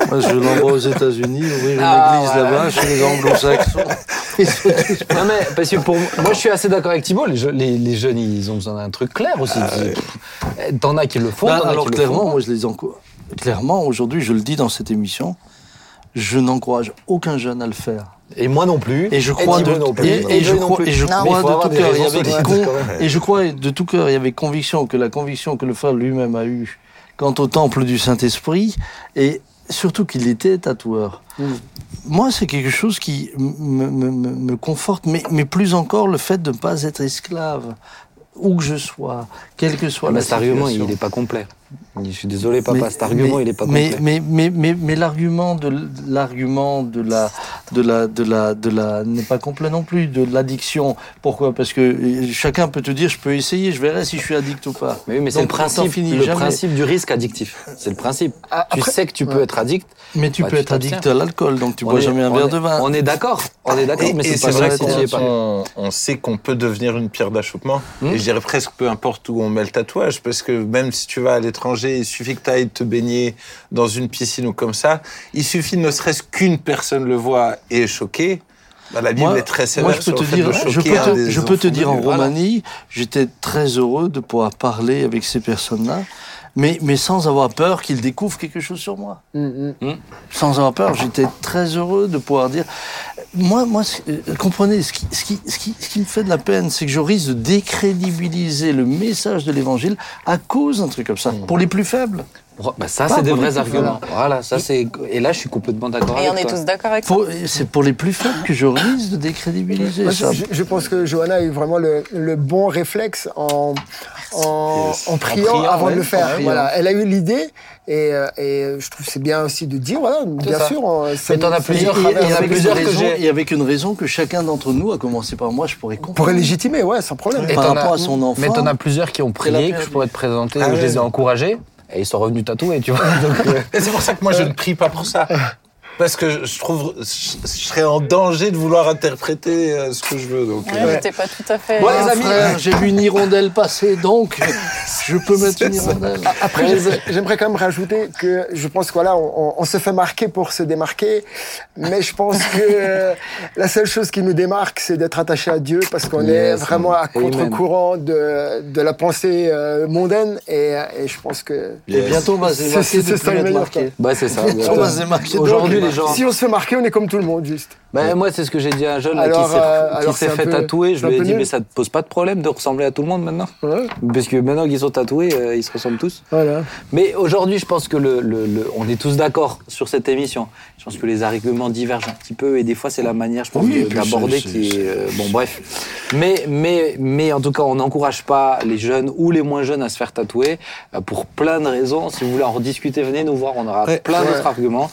Moi, je l'envoie aux États-Unis, ouvrir une Ah, église voilà. là-bas, chez les anglo-saxons. Non mais parce que pour moi, je suis assez d'accord avec Thibault. Les, je- les, les jeunes, ils ont besoin d'un truc clair aussi. Eh, T'en as qui le font. Bah, alors qui le clairement, font. moi je les encourage. Clairement, aujourd'hui, je le dis dans cette émission, je n'encourage aucun jeune à le faire. Et moi non plus. Et je crois de, non plus. et, et je crois, et je de tout cœur, il y avait con- et je crois de tout cœur, il y avait conviction que la conviction que le frère lui-même a eue quant au temple du Saint-Esprit, et surtout qu'il était tatoueur. Moi, c'est quelque chose qui me, me- me- conforte, mais, mais plus encore le fait de ne pas être esclave, où que je sois, quelle que soit Mais la cet argument, il n'est pas complet. Je suis désolé, papa, Mais- cet argument, mais- il n'est pas mais, complet. mais, mais, mais, mais l'argument de l'argument de la de la, de la, de la, n'est pas complet non plus, de l'addiction. Pourquoi? Parce que euh, chacun peut te dire, je peux essayer, je verrai si je suis addict ou pas. Mais oui, mais c'est le principe, le jamais. principe du risque addictif. C'est le principe. Ah, tu après- sais que tu peux ouais. être addict. Mais tu Bah, peux tu être addict à l'alcool, donc tu On bois est- jamais un verre est- de vin. On est d'accord. On est d'accord, mais c'est pas vrai si tu es pas. on, on sait qu'on peut devenir une pierre d'achoppement. Hmm. Et je dirais presque peu importe où on met le tatouage, parce que même si tu vas à l'étranger, il suffit que tu ailles te baigner dans une piscine ou comme ça. Il suffit ne serait-ce qu'une personne le voit et est choquée. Bah, la Bible Moi, est très sévère moi, je peux sur te le fait dire, de je peux te, des je peux te enfants dire en. Roumanie, j'étais très heureux de pouvoir parler avec ces personnes-là, mais, mais sans avoir peur qu'ils découvrent quelque chose sur moi. Mm, mm. Sans avoir peur, j'étais très heureux de pouvoir dire. Moi, moi, euh, comprenez, ce qui, ce qui, ce qui, ce qui me fait de la peine, c'est que je risque de décrédibiliser le message de l'Évangile à cause d'un truc comme ça, pour les plus faibles. Bah, ça, c'est des vrais arguments. Voilà, ça c'est. Et là, je suis complètement d'accord Et on est toi. tous d'accord avec ça. Pour- C'est pour les plus faibles que je risque de décrédibiliser Moi, ça. je, je pense que Johanna a eu vraiment le, le bon réflexe en, en, Yes. en priant, priant, avant ouais, de le faire. Voilà, elle a eu l'idée et, euh, et je trouve que c'est bien aussi de dire, voilà, bien ça. sûr. on- ça- Mais t'en as ça- plusieurs il y en a avec plusieurs une que raison- j'ai. Et avec une raison que chacun d'entre nous, à commencer par moi, je pourrais comprendre. Pour légitimer, ouais, sans problème. Et par t'en rapport as- à son enfant. Mais t'en as plusieurs qui ont prié, que je pourrais te présenter, Ah où je les ai encouragés, et ils sont revenus tatoués, tu vois. Euh, Et c'est pour ça que moi, je ne prie pas pour ça. Parce que je trouve, je, je serais en danger de vouloir interpréter euh, ce que je veux. Donc, Ouais, euh, J'étais pas tout à fait. Bon, les amis. frère, j'ai vu une hirondelle passer, donc je peux mettre une hirondelle. Après, j'ai- j'aimerais quand même rajouter que je pense que voilà, on, on se fait marquer pour se démarquer, mais je pense que euh, la seule chose qui nous démarque, c'est d'être attaché à Dieu, parce qu'on est Yes, vraiment à contre-courant de, de la pensée euh, mondaine, et, et je pense que Et bientôt, on va se C'est- démarquer c'est de ça le meilleur, marqué. bah, c'est ça. On va se démarquer. Aujourd'hui, gens. si on se fait marquer, on est comme tout le monde, juste. Bah, moi, c'est ce que j'ai dit à un jeune là, Alors, qui s'est, euh, qui fait peu- tatouer. Je lui ai dit, nul. mais ça te pose pas de problème de ressembler à tout le monde maintenant Ouais, Parce que maintenant qu'ils sont tatoués, euh, ils se ressemblent tous. voilà. Mais aujourd'hui, je pense que le, le- le- on est tous d'accord sur cette émission. Je pense que les arguments divergent un petit peu et des fois, c'est la manière, je pense, Oui, d'aborder qui est. euh, bon, bref. Mais, mais, mais en tout cas, on n'encourage pas les jeunes ou les moins jeunes à se faire tatouer euh, pour plein de raisons. Si vous voulez en rediscuter, venez nous voir. On aura Ouais, plein d'autres arguments.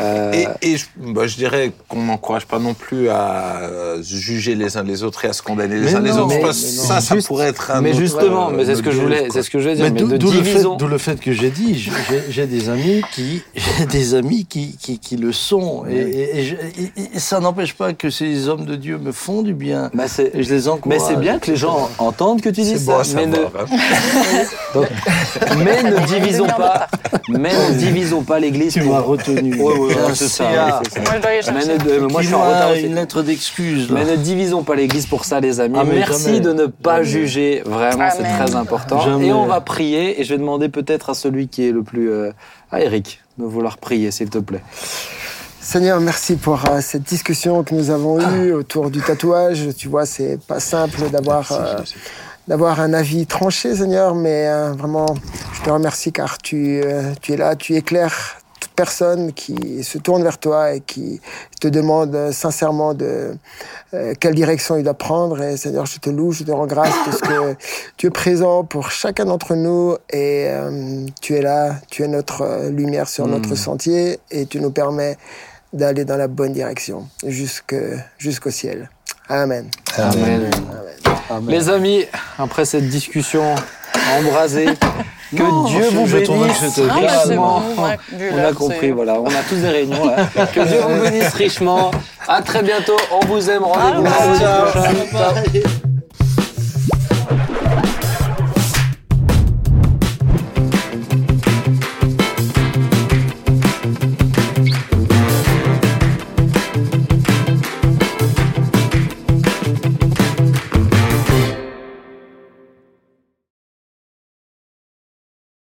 Euh, Et, et je, bah, je dirais qu'on n'encourage pas non plus à euh, se juger les uns les autres et à se condamner les Mais uns les autres. mais- mais ça, ça Juste- pourrait être un mais autre, justement, euh, mais c'est ce que je voulais, c'est ce que je voulais dire. Mais Mais, d'où le, fait, le que j'ai dit, j'ai- des amis qui, j'ai des amis qui, qui, qui le sont, et, et- et je- et- et ça n'empêche pas que ces hommes de Dieu me font du bien. Bah, Et je les mais encourage. c'est bien que les gens entendent que tu dis ça. bon mais, ne, hein. donc, mais ne divisons pas. Mais ne divisons pas l'Église. Tu pour- m'as retenu. Ouais, ouais, ça. Moi, je dois aller Mais chercher. ne- mais moi, je suis en retard aussi. une lettre d'excuse. Mais ne divisons pas l'Église pour ça, les amis. Ah, Merci jamais. de ne pas juger. Vraiment, c'est très important. Jamais. Et on va prier. Et je vais demander peut-être à celui qui est le plus. euh, à Eric, de vouloir prier, s'il te plaît. Seigneur, merci pour euh, cette discussion que nous avons eue autour du tatouage. Tu vois, c'est pas simple d'avoir euh, d'avoir un avis tranché, Seigneur, mais euh, vraiment, je te remercie car tu, euh, tu es là, tu éclaires toute personne qui se tourne vers toi et qui te demande sincèrement de euh, quelle direction il doit prendre. Et Seigneur, je te loue, je te rends grâce parce que tu es présent pour chacun d'entre nous et euh, tu es là, tu es notre euh, lumière sur notre sentier et tu nous permets d'aller dans la bonne direction jusqu'au ciel. Amen. Amen. Les amis, après cette discussion embrasée, que Non, Dieu vous bénisse Ah, richement. bon, vu On a compris, voilà. On a tous des réunions là. Que Dieu vous bénisse richement. À très bientôt. On vous aime. Rendez-vous